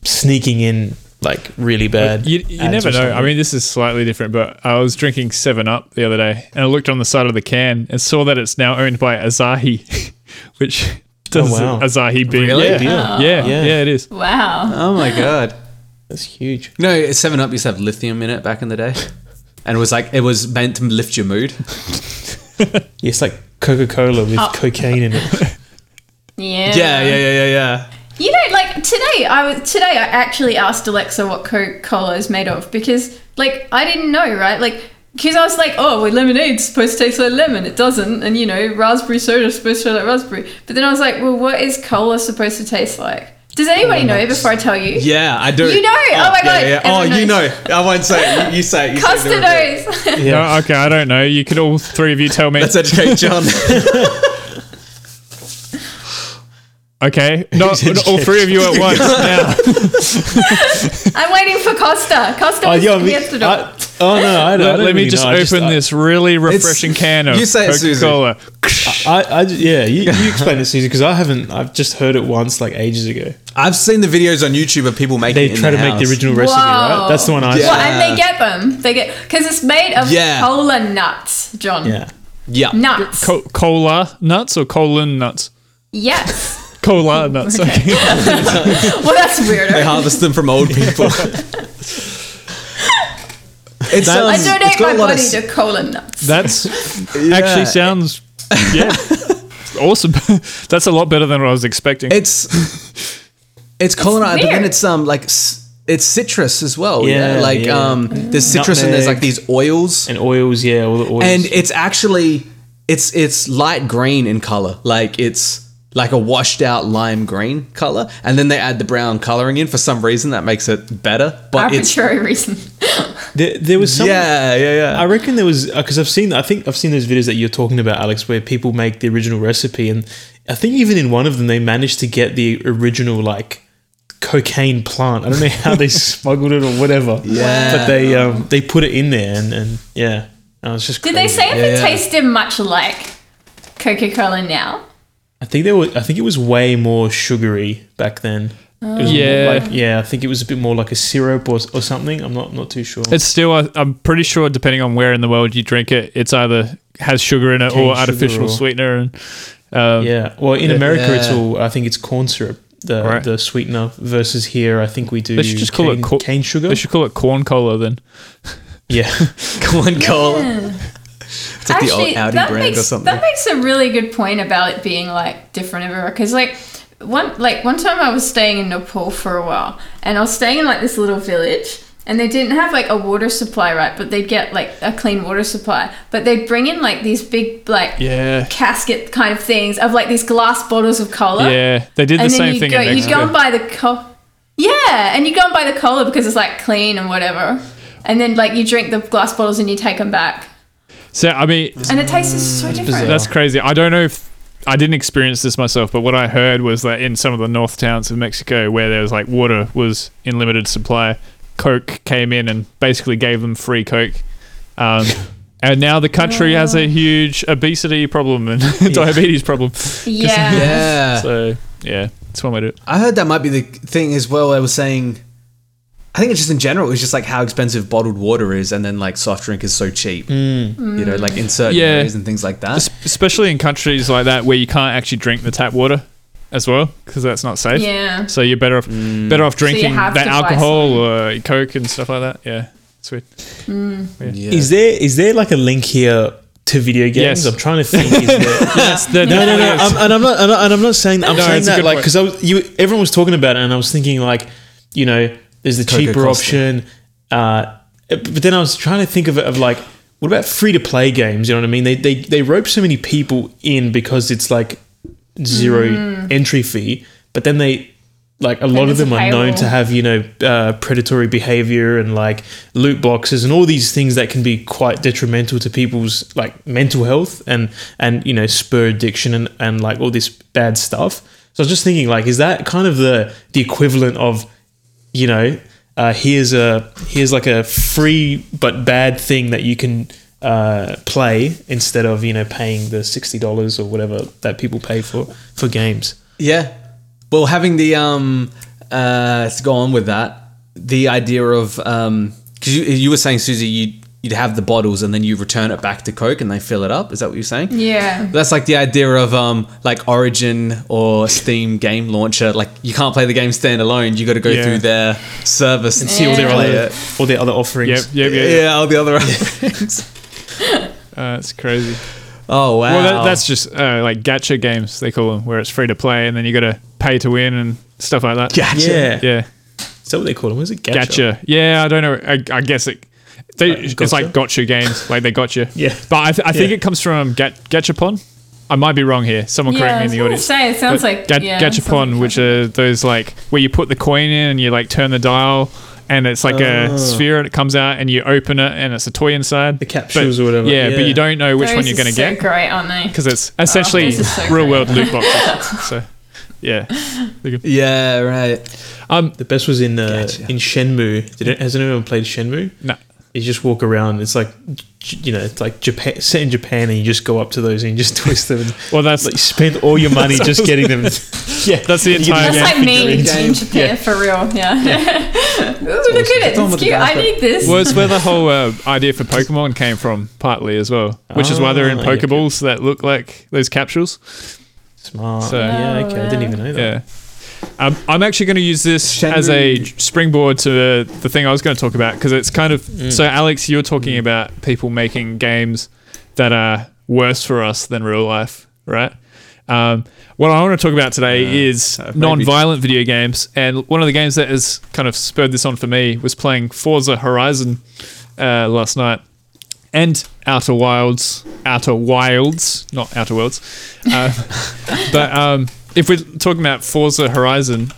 sneaking in like really bad. You, you ads never know. I mean, this is slightly different, but I was drinking Seven Up the other day, and I looked on the side of the can and saw that it's now owned by Asahi, which oh, does wow. Asahi being Really? yeah, Big deal. Ah. yeah, yeah, Yeah. it is. Wow. Oh my god! that's huge. No, Seven Up used to have lithium in it back in the day, and it was like it was meant to lift your mood. Yeah, it's like Coca Cola with Oh. cocaine in it. Yeah. Yeah, yeah, yeah, yeah, yeah. You know, like today, I was today I actually asked Alexa what Coca Cola is made of because, like, I didn't know, right? Like, because I was like, oh, well, lemonade's supposed to taste like lemon. It doesn't, and you know, raspberry soda's supposed to taste like raspberry. But then I was like, well, what is cola supposed to taste like? Does anybody know before I tell you? Yeah, I do. You know? Oh, oh my yeah, God, Yeah, Oh, everyone you know. I won't say it. You, you say it. You Costa the reveal. knows. No, okay, I don't know. You could all three of you tell me. Let's educate John. okay, not, not all three of you at once now. I'm waiting for Costa. Costa, Oh, was yeah, I mean, he has to. I- oh no, I don't, Let, let me really just know. Open I- this really refreshing can of you say it, Coca-Cola. I, I yeah, you, you explain it, Susie, because I haven't. I've just heard it once, like ages ago. I've seen the videos on YouTube of people making They it in try to their make the original recipe, right? That's the one I Yeah. saw. Well, and they get them. They get because it's made of Yeah. cola nuts, John. Yeah. Yeah. Nuts. Co- cola nuts or colon nuts? yes. Cola nuts. Okay. Well, that's weird. They harvest them from old people. It I sounds, it's donate got my a lot of body s- to cola nuts. That's Yeah. actually sounds yeah awesome. That's a lot better than what I was expecting. It's it's colonized, but then weird. it's um like s- it's citrus as well. Yeah, Yeah, like yeah. um there's citrus and there's like these oils, And oils, yeah, all the oils. and it's actually it's it's light green in color, like it's like a washed out lime green color, and then they add the brown coloring in for some reason that makes it better. But it's Arbitrary reason. there, there was some. yeah, yeah, yeah. I reckon there was because I've seen. I think I've seen those videos that you're talking about, Alex, where people make the original recipe, and I think even in one of them they managed to get the original like cocaine plant. I don't know how they smuggled it or whatever. Yeah. but they um they put it in there, and and yeah, I was just. Did they say if Yeah, it yeah. tasted much like Coca Cola now? I think there was. I think it was way more sugary back then. It was Yeah. like, yeah. I think it was a bit more like a syrup or, or something. I'm not not too sure. It's still, I- I'm pretty sure, depending on where in the world you drink it, it's either has sugar in it Cane or artificial or- sweetener. And um, yeah. Well, in Yeah. America, it's all. I think it's corn syrup. The Right. the sweetener versus here, I think we do. They should just call it cane, co- cane sugar. they should call it corn cola then. yeah. corn cola. Yeah. It's like the old Audi that brand makes, or something. That makes a really good point about it being like different everywhere. Because like one like one time I was staying in Nepal for a while, and I was staying in like this little village, and they didn't have like a water supply, right? But they'd get like a clean water supply, but they'd bring in like these big like Yeah. casket kind of things of like these glass bottles of cola. Yeah, they did the and then same you thing go, you go and buy the co- yeah, and you go and buy the cola because it's like clean and whatever, and then like you drink the glass bottles and you take them back, so I mean, and it tastes so different. that's crazy. I don't know if I didn't experience this myself, but what I heard was that in some of the north towns of Mexico, where there was like water was in limited supply, Coke came in and basically gave them free Coke. Um, and now the country has a huge obesity problem and diabetes problem. Yeah. Yeah. So yeah, it's one way to. I heard that might be the thing as well. I was saying, I think it's just in general, it's just like how expensive bottled water is, and then like soft drink is so cheap. You know, like in certain Yeah. areas and things like that. Especially in countries like that where you can't actually drink the tap water as well because that's not safe. Yeah. So you're better off Mm. better off drinking have that alcohol or Coke and stuff like that. Yeah, sweet. Yeah. Is there is there like a link here to video games? Yes. I'm trying to think. Is there, That's the, no, no, no. I'm, and I'm not. And I'm not saying. That I'm No, saying it's a that good like point. because You. Everyone was talking about it, and I was thinking like, you know, there's the Coca cheaper Costa. option. Uh, but then I was trying to think of it of like, what about free to play games? You know what I mean? They they they rope so many people in because it's like zero Mm. entry fee, but then they. Like a lot of them are known to have, you know, uh, predatory behavior and like loot boxes and all these things that can be quite detrimental to people's like mental health and and you know spur addiction and, and like all this bad stuff. So I was just thinking, like, is that kind of the the equivalent of, you know, uh, here's a here's like a free but bad thing that you can uh, play instead of you know paying the sixty dollars or whatever that people pay for for games. Yeah. Well, having the um uh to go on with that, the idea of um because you you were saying Susie you you'd have the bottles and then you return it back to Coke and they fill it up. Is that what you're saying? Yeah. That's like the idea of um like Origin or Steam game launcher. Like you can't play the game standalone. You got to go Yeah. through their service and See all their other all their other offerings. Yep, yep, Yeah, yep. all the other things. Uh, it's crazy. Oh wow. Well, that, that's just uh, like gacha games they call them, where it's free to play and then you got to pay to win and stuff like that. Gotcha. Yeah. Yeah, Is that what they call them? Was it gacha? gotcha. Yeah, I don't know. I, I guess it. They, it's gotcha? like gotcha games, like they gotcha. Yeah. but I, th- I think Yeah. it comes from Gat- Gachapon. I might be wrong here. Someone Yeah, correct me in the gonna audience. say, it sounds But like- Ga- yeah, Gachapon, something which are those like where you put the coin in and you like turn the dial, and it's like Oh. a sphere and it comes out and you open it and it's a toy inside. The capsules But- or whatever. Yeah, but you don't know which Those one you're going to so get great, aren't they? because it's essentially this is so real great. world loot boxes. so, yeah. Yeah. Right. Um, The best was in uh, Gotcha. in Shenmue. Did it, has anyone played Shenmue? no. You just walk around. It's like you know, it's like Japan, set in Japan, and you just go up to those and you just twist them. And, Well, that's like, you spend all your money just getting them. yeah, that's the entire That's game. like me figurines. in Japan Yeah. for real. Yeah. Ooh, look at it. It's cute. I need this. Well, it's where the whole uh, idea for Pokemon came from, partly as well, which is why they're in Ah, yeah. Pokeballs that look like those capsules. smart. So- yeah, okay, I didn't even know that. Yeah. Um, I'm actually going to use this as a springboard to the thing I was going to talk about because it's kind of. Mm. So, Alex, you're talking about people making games that are worse for us than real life, right? Um, what I want to talk about today is maybe. non-violent video games, and one of the games that has kind of spurred this on for me was playing Forza Horizon uh, last night, and Outer Wilds, Outer Wilds, not Outer Worlds. Uh, but um, if we're talking about Forza Horizon,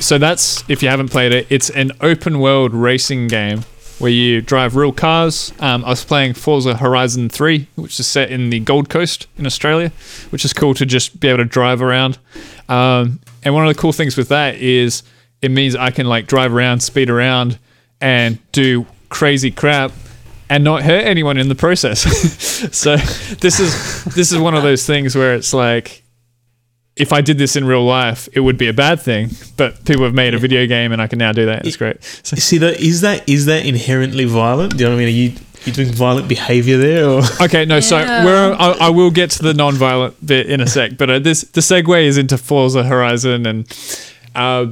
so that's if you haven't played it, it's an open world racing game where you drive real cars. Um, I was playing Forza Horizon 3, which is set in the Gold Coast in Australia, which is cool to just be able to drive around. Um, and one of the cool things with that is it means I can like drive around, speed around, and do crazy crap and not hurt anyone in the process. so this is this is one of those things where it's like if I did this in real life, it would be a bad thing. But people have made a video game, and I can now do that. It's great. So, See that is that is that inherently violent? Do you know what I mean? Are you you doing violent behavior there, or okay, no. So Yeah. where I, I will get to the non-violent bit in a sec, but uh, this the segue is into Forza Horizon, and uh,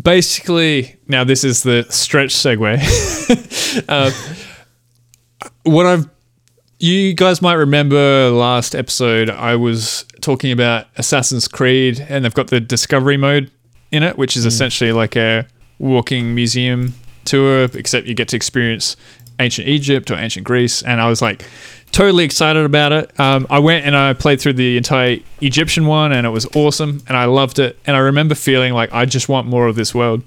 basically now this is the stretch segue. uh, what I've you guys might remember last episode I was talking about Assassin's Creed and they've got the discovery mode in it, which is essentially like a walking museum tour, except you get to experience ancient Egypt or ancient Greece. And I was like totally excited about it. Um, I went and I played through the entire Egyptian one and it was awesome and I loved it. And I remember feeling like I just want more of this world.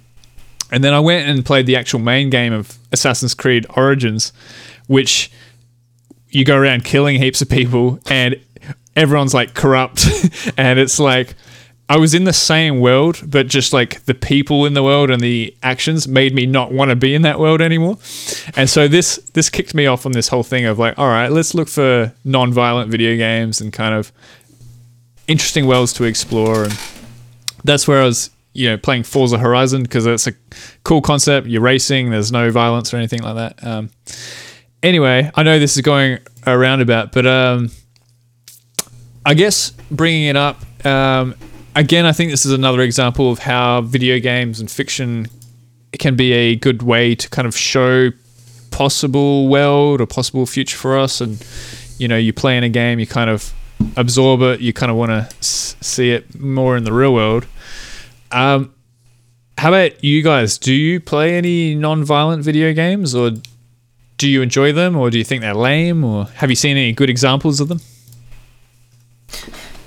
And then I went and played the actual main game of Assassin's Creed Origins, which you go around killing heaps of people and everyone's like corrupt and it's like I was in the same world, but just like the people in the world and the actions made me not want to be in that world anymore. And so this this kicked me off on this whole thing of like, all right, let's look for non-violent video games and kind of interesting worlds to explore. And that's where I was, you know, playing Forza Horizon because it's a cool concept. You're racing. There's no violence or anything like that. Um, anyway, I know this is going a roundabout, but um, I guess bringing it up um, again, I think this is another example of how video games and fiction can be a good way to kind of show possible world or possible future for us. And you know, you play in a game, you kind of absorb it, you kind of want to s- see it more in the real world. Um, how about you guys? Do you play any non-violent video games, or do you enjoy them, or do you think they're lame, or have you seen any good examples of them?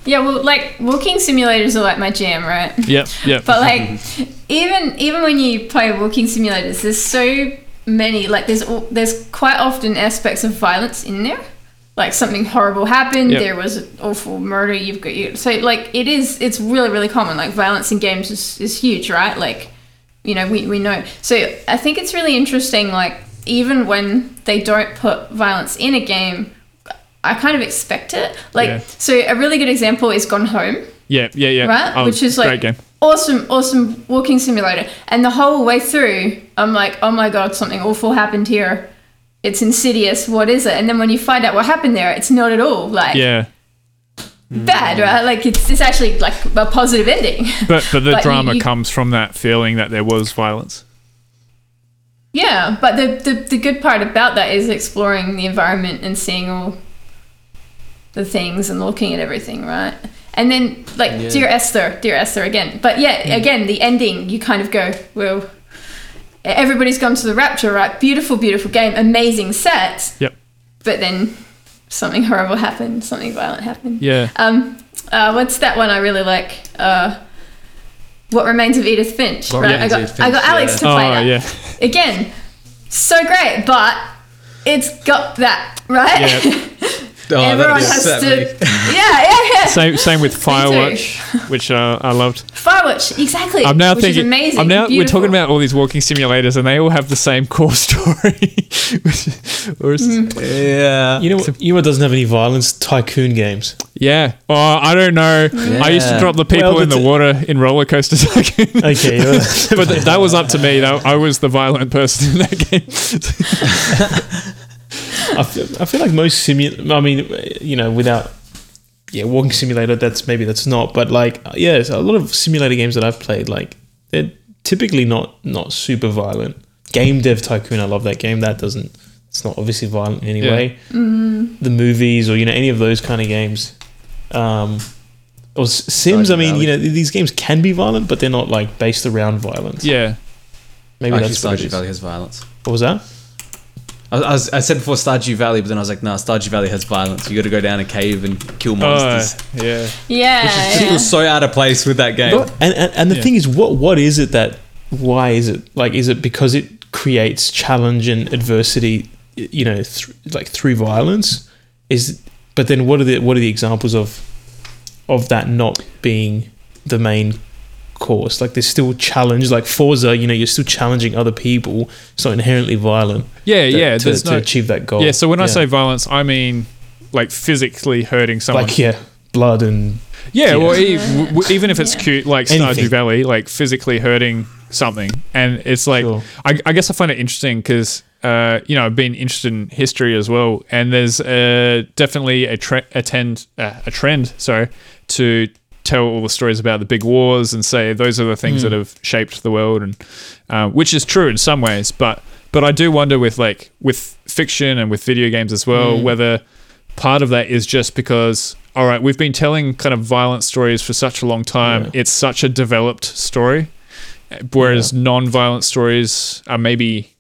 Yeah, well, like walking simulators are like my jam, right? Yep, yep. But like, even even when you play walking simulators, there's so many. Like, there's there's quite often aspects of violence in there. Like something horrible happened. Yep. There was an awful murder. You've got you. So like, it is. It's really really common. Like violence in games is, is huge, right? Like, you know, we we know. So I think it's really interesting. Like, even when they don't put violence in a game. I kind of expect it. Like, Yeah. so a really good example is Gone Home yeah, yeah, yeah. right? Oh, Which is like great game. awesome, awesome walking simulator. And the whole way through, I'm like, oh my god, something awful happened here. It's insidious. What is it? And then when you find out what happened there, it's not at all like Yeah, bad, right? Like it's it's actually like a positive ending. but but the But drama you- comes from that feeling that there was violence. yeah, but the, the the good part about that is exploring the environment and seeing all the things and looking at everything, right? And then like Yeah. dear Esther, dear Esther again. But yeah, again, the ending, you kind of go, well, everybody's gone to the rapture, right? Beautiful, beautiful game, amazing set. Yep. But then something horrible happened, something violent happened. Yeah. Um, uh, what's that one I really like? Uh, what remains of Edith Finch? What right? I got Edith I got Alex yeah. to play Oh that yeah. again. So great, but it's got that right. Yeah. Oh, that Everyone has upset to. Yeah, yeah, yeah. Same same with. Firewatch, which uh, I loved. Firewatch, exactly. I'm now which thinking. is amazing. I'm now we're talking about all these walking simulators, and they all have the same core story. Which- or is- Mm-hmm. Yeah. You know, what, you know what doesn't have any violence? Tycoon games. Yeah. Oh, I don't know. I used to drop the people Well, in the but- water in roller coasters. Okay, well, but th- that was up to me. That I was the violent person in that game. I feel, I feel like most simu. I mean, you know, without yeah, walking simulator. That's maybe that's not. But like, yeah, it's a lot of simulator games that I've played. Like, they're typically not not super violent. Game Dev Tycoon. I love that game. That doesn't. It's not obviously violent in any Yeah. way. The movies or you know any of those kind of games. Um, or S- Sims. I mean, you know, these games can be violent, but they're not like based around violence. yeah. maybe Actually, that's what it Stardew. Valley has violence. What was that? I, I, was, I said before Stardew Valley, but then I was like, no, Stardew Valley has violence. You got to go down a cave and kill Oh, monsters. yeah. Yeah, Which yeah. feels so out of place with that game. And and, and the Yeah. thing is, what what is it that? Why is it like? Is it because it creates challenge and adversity? You know, th- like through violence. Is but then what are the what are the examples of of that not being the main course? Like there's still challenge. Like Forza, you know, you're still challenging other people. It's not inherently violent. Yeah, to- yeah. to, There's to no. achieve that goal. Yeah. So when I say violence, I mean like physically hurting someone. like yeah, blood and Yeah, Yeah. well, e- w- w- even if it's Yeah. cute, like Anything. Stardew Valley, like physically hurting something, and it's like, Sure. I, I guess I find it interesting because, uh, you know, I've been interested in history as well, and there's uh, definitely a, tre- a, tend, uh, a trend, sorry, to tell all the stories about the big wars and say those are the things Hmm. that have shaped the world, and uh, which is true in some ways, but but I do wonder with like with fiction and with video games as well Mm. whether part of that is just because all right we've been telling kind of violent stories for such a long time Yeah. it's such a developed story whereas non-violent stories are maybe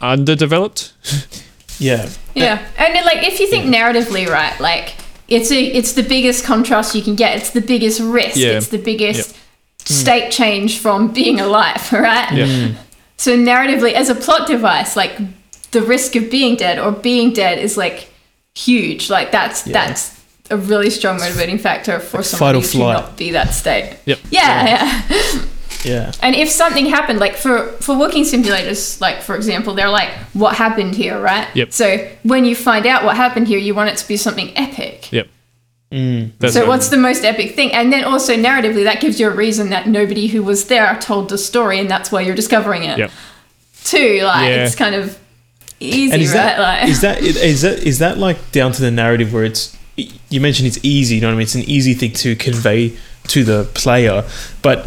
underdeveloped yeah, Yeah, and like if you think narratively, right? Like it's a it's the biggest contrast you can get. It's the biggest risk. Yeah. It's the biggest hmm. state change from being alive, right? yeah hmm. So narratively, as a plot device, like the risk of being dead or being dead is like huge. Like that's that's a really strong motivating factor for fight someone or to not be that state. Yep. Yeah, yeah. Yeah. And if something happened, like for for working simulators, like for example, they're like, what happened here, right? Yep. So when you find out what happened here, you want it to be something epic. Yep. Mm. So right. what's the most epic thing? And then also narratively, that gives you a reason that nobody who was there told the story, and that's why you're discovering it. Yep. Too like Yeah. it's kind of easy, And is right? that like is that is that is that like down to the narrative where it's you mentioned it's easy, you know what I mean? It's an easy thing to convey to the player, but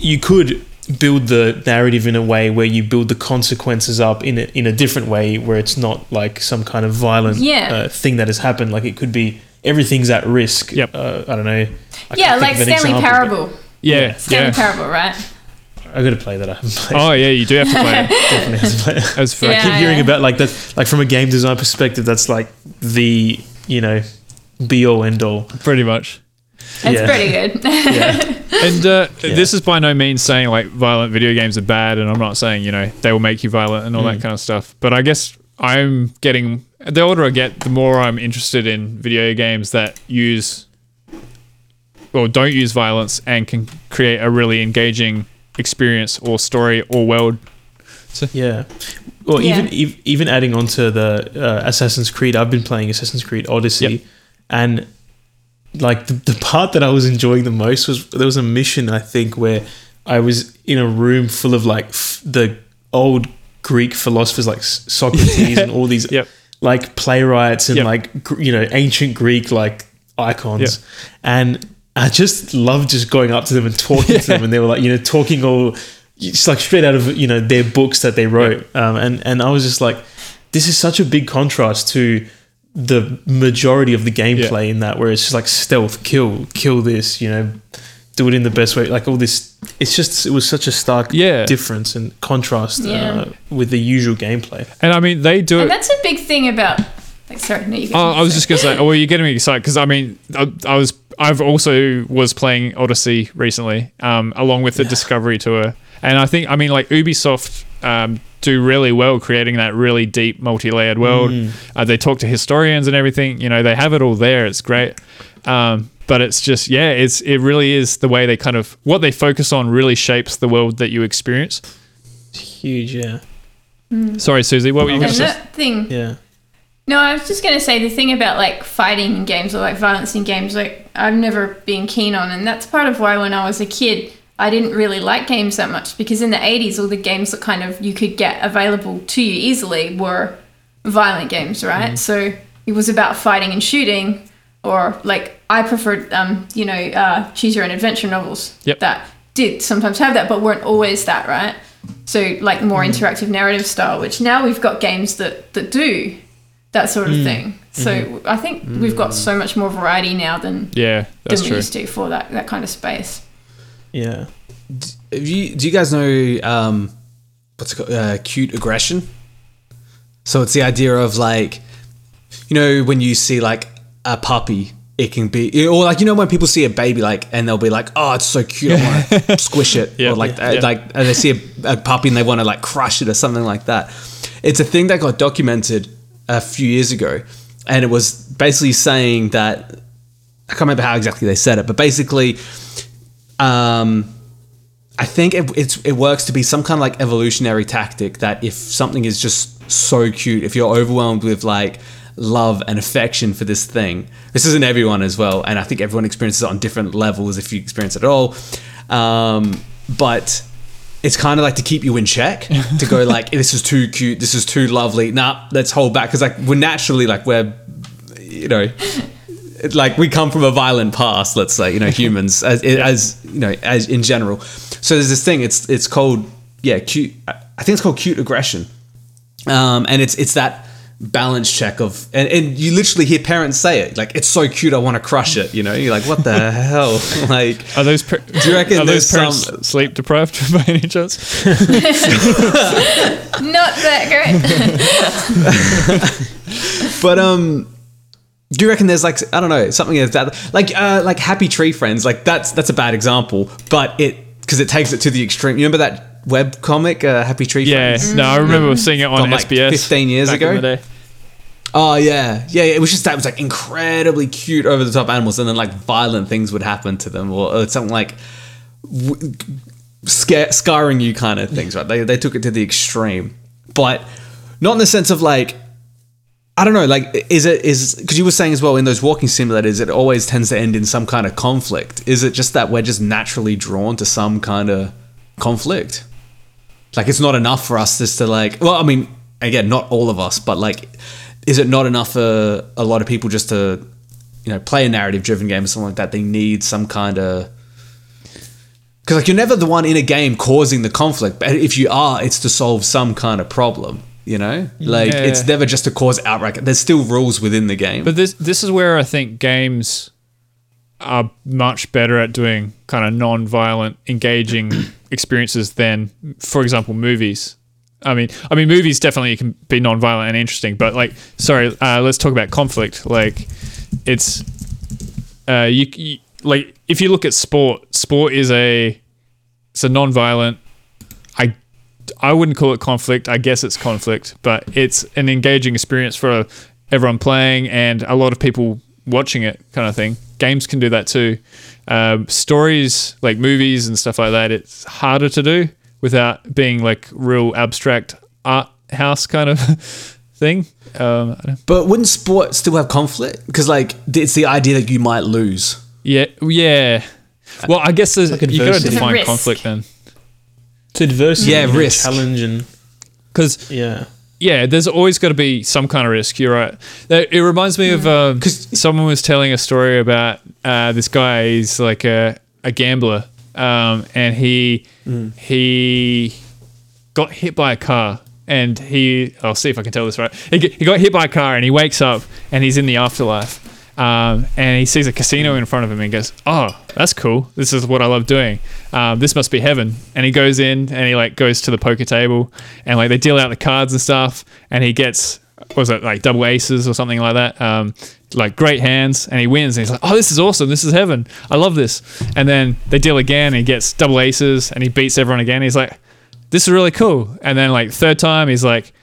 you could build the narrative in a way where you build the consequences up in a, in a different way where it's not like some kind of violent Yeah. uh, thing that has happened like it could be everything's at risk Yep. uh, i don't know I yeah, like Stanley example, Parable. yeah, Stanley yeah. Parable, right? i gotta play that i haven't played Oh yeah, you do have to play it. definitely have to play it. As for I Yeah. keep hearing about like that, like from a game design perspective, that's like the you know be all end all. pretty much. It's Yeah. pretty good. Yeah, And uh, Yeah. this is by no means saying like violent video games are bad, and I'm not saying you know they will make you violent and all that kind of stuff. But I guess I'm getting the older I get, the more I'm interested in video games that use or don't use violence and can create a really engaging experience or story or world. yeah. Well, Yeah. even ev- even adding on to the uh, Assassin's Creed, I've been playing Assassin's Creed Odyssey, Yep. and like the, the part that I was enjoying the most was there was a mission I think where I was in a room full of like f- the old Greek philosophers like Socrates and all these Yep. like playwrights and Yep. like gr- you know ancient Greek like icons, and I just loved just going up to them and talking to them, and they were like you know talking all it's like straight out of you know their books that they wrote, um, and and I was just like, this is such a big contrast to the majority of the gameplay in that where it's just like stealth, kill, kill this, you know, do it in the best way, like all this. It's just it was such a stark Yeah. difference and contrast Yeah. uh, with the usual gameplay. And I mean, they do it. that's a big thing about. Like, sorry, no, you. Oh, I was just gonna say. Oh, well, you're getting me excited because I mean, I, I was, I've also was playing Odyssey recently, um, along with the Discovery Tour, and I think, I mean, like Ubisoft um, do really well creating that really deep, multi-layered world. Uh, they talk to historians and everything. You know, they have it all there. It's great. Um, but it's just, yeah, it's it really is the way they kind of what they focus on really shapes the world that you experience. It's Huge, yeah, Sorry, Susie, what were you going to say? thing. yeah. No, I was just gonna say the thing about like fighting in games or like violence in games, like I've never been keen on, and that's part of why when I was a kid, I didn't really like games that much because in the '80s, all the games that kind of you could get available to you easily were violent games, right? So it was about fighting and shooting, or like I preferred, um, you know, uh, choose your own adventure novels Yep. that did sometimes have that, but weren't always that, right? So like more interactive narrative style, which now we've got games that that do that sort of thing. So I think we've got so much more variety now than Yeah, that's than we true. used to for that that kind of space. Yeah. Have you, do you guys know um, what's it called? Uh, cute aggression? So it's the idea of like, you know, when you see like a puppy, it can be, or like you know when people see a baby like, and they'll be like, oh, it's so cute, I want to squish it, Yeah. or like Yeah. uh, Yeah. like and they see a, a puppy and they want to like crush it or something like that. It's a thing that got documented a few years ago, and it was basically saying that I can't remember how exactly they said it, but basically, um, I think it, it works to be some kind of like evolutionary tactic that if something is just so cute, if you're overwhelmed with like love and affection for this thing, this isn't everyone as well, and I think everyone experiences it on different levels if you experience it at all. Um, but it's kind of like to keep you in check to go like this is too cute, this is too lovely. Nah, let's hold back because like we're naturally like we're you know like we come from a violent past let's say you know humans as, as you know as in general. So there's this thing it's it's called yeah cute i think it's called cute aggression. Um and it's it's that balance check of and, and you literally hear parents say it like it's so cute i want to crush it you know? You're like what the hell? Like Are those par- do you reckon are those parents some sleep deprived by any chance? Not that great. But um, do you reckon there's like I don't know something like that like uh like Happy Tree Friends like that's that's a bad example, but it because it takes it to the extreme. You remember that web comic uh, Happy Tree Yeah, Friends? Yeah, no, I remember seeing it on From, like, SBS 15 years ago? in the day. Oh yeah, yeah. It was just that it was like incredibly cute, over the top animals, and then like violent things would happen to them, or, or something like w- scare, scarring you kind of things. Right? They they took it to the extreme, but not in the sense of like I don't know. Like, is it is because you were saying as well in those walking simulators, it always tends to end in some kind of conflict. Is it just that we're just naturally drawn to some kind of conflict? Like, it's not enough for us just to like. Well, I mean, again, not all of us, but like, is it not enough for a lot of people just to, you know, play a narrative-driven game or something like that? They need some kind of because like you're never the one in a game causing the conflict, but if you are, it's to solve some kind of problem. You know, like Yeah. it's never just to cause outright. There's still rules within the game. But this this is where I think games are much better at doing kind of non-violent, engaging experiences than, for example, movies. I mean, I mean, movies definitely can be non-violent and interesting, but like, sorry, uh, let's talk about conflict. Like, it's uh, you, you like if you look at sport, sport is a it's a non-violent. I I wouldn't call it conflict. I guess it's conflict, but it's an engaging experience for everyone playing and a lot of people watching it, kind of thing. Games can do that too. Um, stories like movies and stuff like that, it's harder to do without being like real abstract art house kind of thing. Um, But wouldn't sport still have conflict? Because like it's the idea that you might lose. yeah, yeah. Well, I guess there's, Like you got to define conflict then, It's adversity, Yeah, and risk. challenge, and because yeah. yeah, there's always got to be some kind of risk. You're right. It reminds me of um, 'Cause- someone was telling a story about uh, this guy. He's like a, a gambler, um, and he he got hit by a car. And he, I'll see if I can tell this right. He, he got hit by a car, and he wakes up, and he's in the afterlife. Um, and he sees a casino in front of him and goes, "Oh, that's cool. This is what I love doing. Um, this must be heaven." And he goes in and he like goes to the poker table and like they deal out the cards and stuff. And he gets was it like double aces or something like that? Um, like great hands, and he wins. And he's like, "Oh, this is awesome. This is heaven. I love this." And then they deal again, and he gets double aces, and he beats everyone again. He's like, "This is really cool." And then like third time, he's like,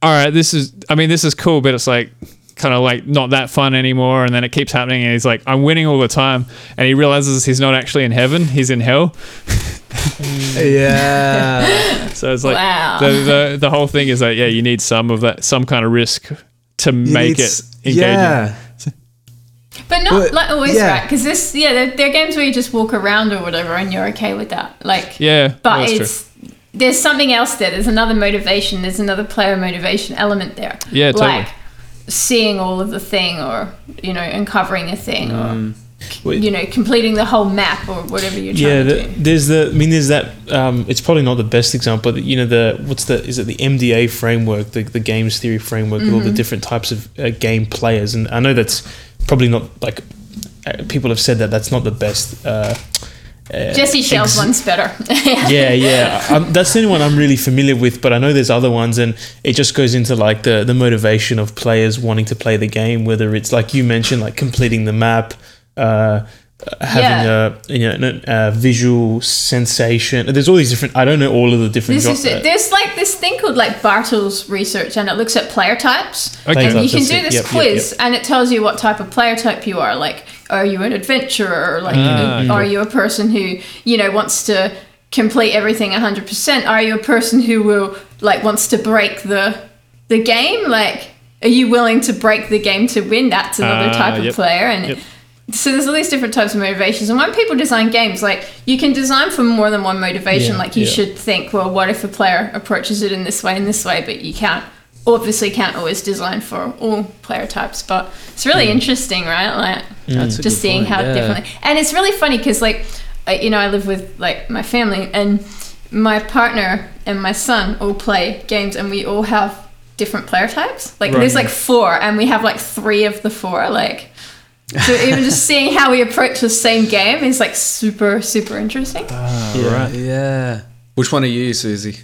all right, this is, I mean, this is cool, but it's like kind of like not that fun anymore. And then it keeps happening. And he's like, I'm winning all the time. And he realizes he's not actually in heaven, he's in hell. Yeah. So it's like Wow. the, the, the whole thing is that, yeah, you need some of that, some kind of risk to make it engaging. Yeah. But not But- like always yeah. right because this yeah they're, they're games where you just walk around or whatever and you're okay with that like Yeah. but that's true. it's there's something else there there's another motivation there's another player motivation element there Yeah, totally. like seeing all of the thing or you know uncovering a thing or you know completing the whole map or whatever you're Yeah, trying the, to do Yeah, there's the. I mean, there's that. Um, it's probably not the best example, but you know, the what's the is it the MDA framework, the, the games theory framework, with all Mm-hmm. the different types of uh, game players, and I know that's probably not like uh, people have said that that's not the best. Uh, uh, Jesse Schell's ex- one's better yeah, yeah. Um, that's the only one I'm really familiar with, but I know there's other ones, and it just goes into like the the motivation of players wanting to play the game, whether it's like you mentioned, like completing the map, uh, having a you know a visual sensation. There's all these different. I don't know all of the different. This is it. There's like this thing called like Bartles research, and it looks at player types. Okay. And you can do this Yep, yep, quiz, and it tells you what type of player type you are. Like, are you an adventurer? Like, Ah, are you a person who you know wants to complete everything 100%? Are you a person who will like wants to break the the game? Like, are you willing to break the game to win? That's another Ah, type of yep. player, and. Yep. So there's all these different types of motivations, and when people design games, like you can design for more than one motivation. Yeah, like you yeah. should think, well, what if a player approaches it in this way and this way, but you can't obviously can't always design for all player types. But it's really Mm. interesting, right? Like That's a just good seeing point, how yeah. differently, and it's really funny because like you know I live with like my family and my partner and my son all play games, and we all have different player types. Like Right. there's like four, and we have like three of the four. Like so even just seeing how we approach the same game is like super super interesting. yeah. Yeah. Which one are you, Susie?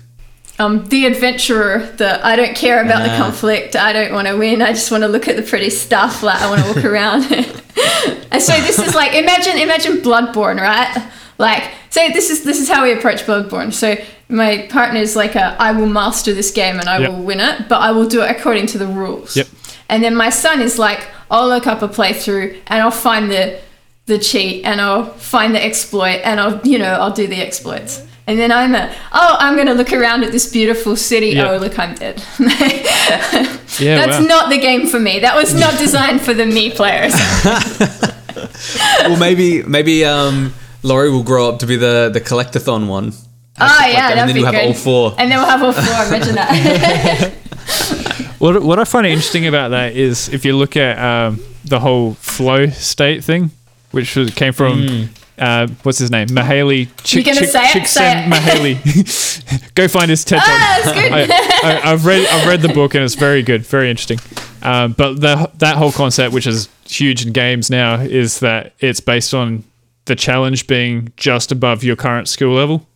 Um, the adventurer, the I don't care about the Ah. conflict. I don't want to win. I just want to look at the pretty stuff. Like I want to walk around. and so this is like imagine imagine Bloodborne, right? Like so this is this is how we approach Bloodborne. So my partner is like a I will master this game and I Yep. will win it, but I will do it according to the rules. Yep. And then my son is like, I'll look up a playthrough and I'll find the the cheat and I'll find the exploit and I'll you know I'll do the exploits. And then I'm a oh I'm gonna look around at this beautiful city. Yeah. Oh look I'm dead. Yeah, That's wow. not the game for me. That was not designed for the me players. well, maybe maybe um, Laurie will grow up to be the the collectathon one. Oh like yeah, that, that'd and then be you have good. all four. And then we'll have all four. Imagine that. What, what I find interesting about that is if you look at um, the whole flow state thing, which was, came from uh, what's his name, Mihaly Chick, gonna Chick, say it? Mihaly. Go find his TED Talk. that's good. I, I, I've read I've read the book and it's very good, very interesting. Um, but the, that whole concept, which is huge in games now, is that it's based on the challenge being just above your current skill level,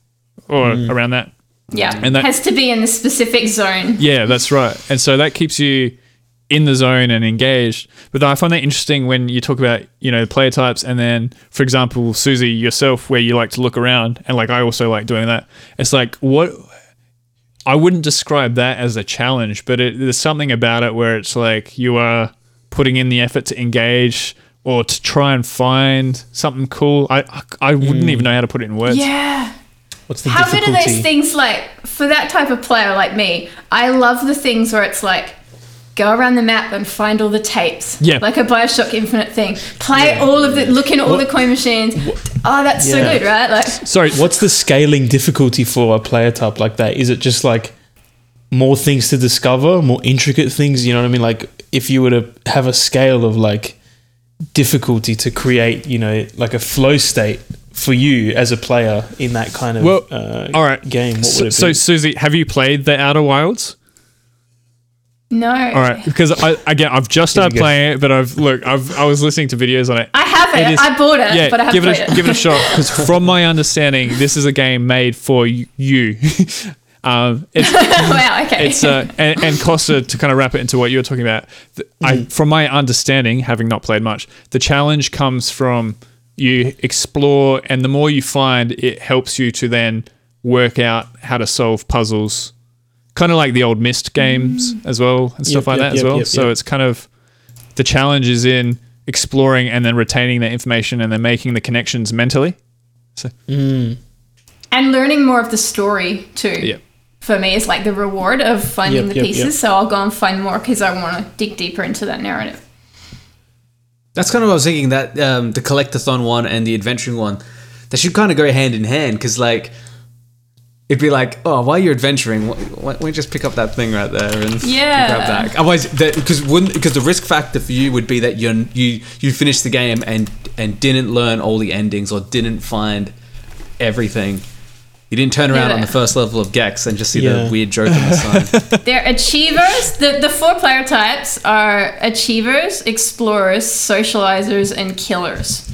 or around that. Yeah, And that- has to be in the specific zone. Yeah, that's right. And so that keeps you in the zone and engaged. But I find that interesting when you talk about, you know, player types and then, for example, Susie, yourself, where you like to look around and like I also like doing that. It's like what I wouldn't describe that as a challenge, but it, there's something about it where it's like you are putting in the effort to engage or to try and find something cool. I I, I wouldn't mm. even know how to put it in words. Yeah. What's the How good are those things like for that type of player like me? I love the things where it's like go around the map and find all the tapes. Yeah. Like a Bioshock Infinite thing. Play all of the look in all the coin machines. Oh, that's so good, right? Like Sorry, What's the scaling difficulty for a player type like that? Is it just like more things to discover, more intricate things? You know what I mean? Like if you were to have a scale of like difficulty to create, you know, like a flow state for you as a player in that kind of Well, uh, all right. game, what so, would it so be? Susie, have you played the Outer Wilds? no. All right, because I again I've just started playing it, but I've look I've I was listening to videos on it. I have it. It is- I bought it, yeah, but I haven't give it a, it. give it a shot because from my understanding, this is a game made for you. um, it's wow, okay. it's uh, and, and Costa to kind of wrap it into what you were talking about. th- I from my understanding, having not played much, the challenge comes from you explore, and the more you find, it helps you to then work out how to solve puzzles. Kind of like the old Myst games mm. as well, and stuff Yep, like yep, that as well. yep, so yep. it's kind of the challenge is in exploring and then retaining that information and then making the connections mentally. So mm. and learning more of the story too. yeah, For me, is like the reward of finding Yep, the yep, pieces. yep. So I'll go and find more because I want to dig deeper into that narrative. That's kind of what I was thinking. That um, the collectathon one and the adventuring one, they should kind of go hand in hand because like. It'd be like, oh, while you're adventuring, why, don't you just pick up that thing right there and Yeah. grab that? Otherwise, because wouldn't because the risk factor for you would be that you you you finished the game and and didn't learn all the endings or didn't find everything. You didn't turn around Yeah. on the first level of Gex and just see Yeah. the weird joke on the side. They're achievers. The, the four player types are achievers, explorers, socializers, and killers.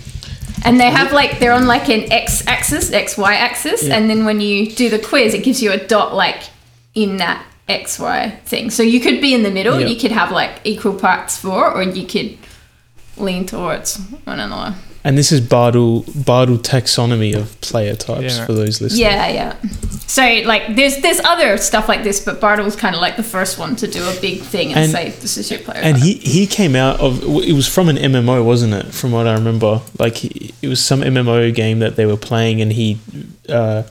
And they have like, they're on like an x axis, x y axis. And then when you do the quiz, it gives you a dot like in that x y thing. So you could be in the middle. Yeah. You could have like equal parts four, or you could lean towards one another. And this is Bartle Bartle taxonomy of player types Yeah. for those listeners. Yeah, yeah. So like, there's there's other stuff like this, but Bartle's kind of like the first one to do a big thing and, And- say this is your player. And type." he, he came out of it was from an MMO, wasn't it? From what I remember, like he, it was some MMO game that they were playing, and he, uh,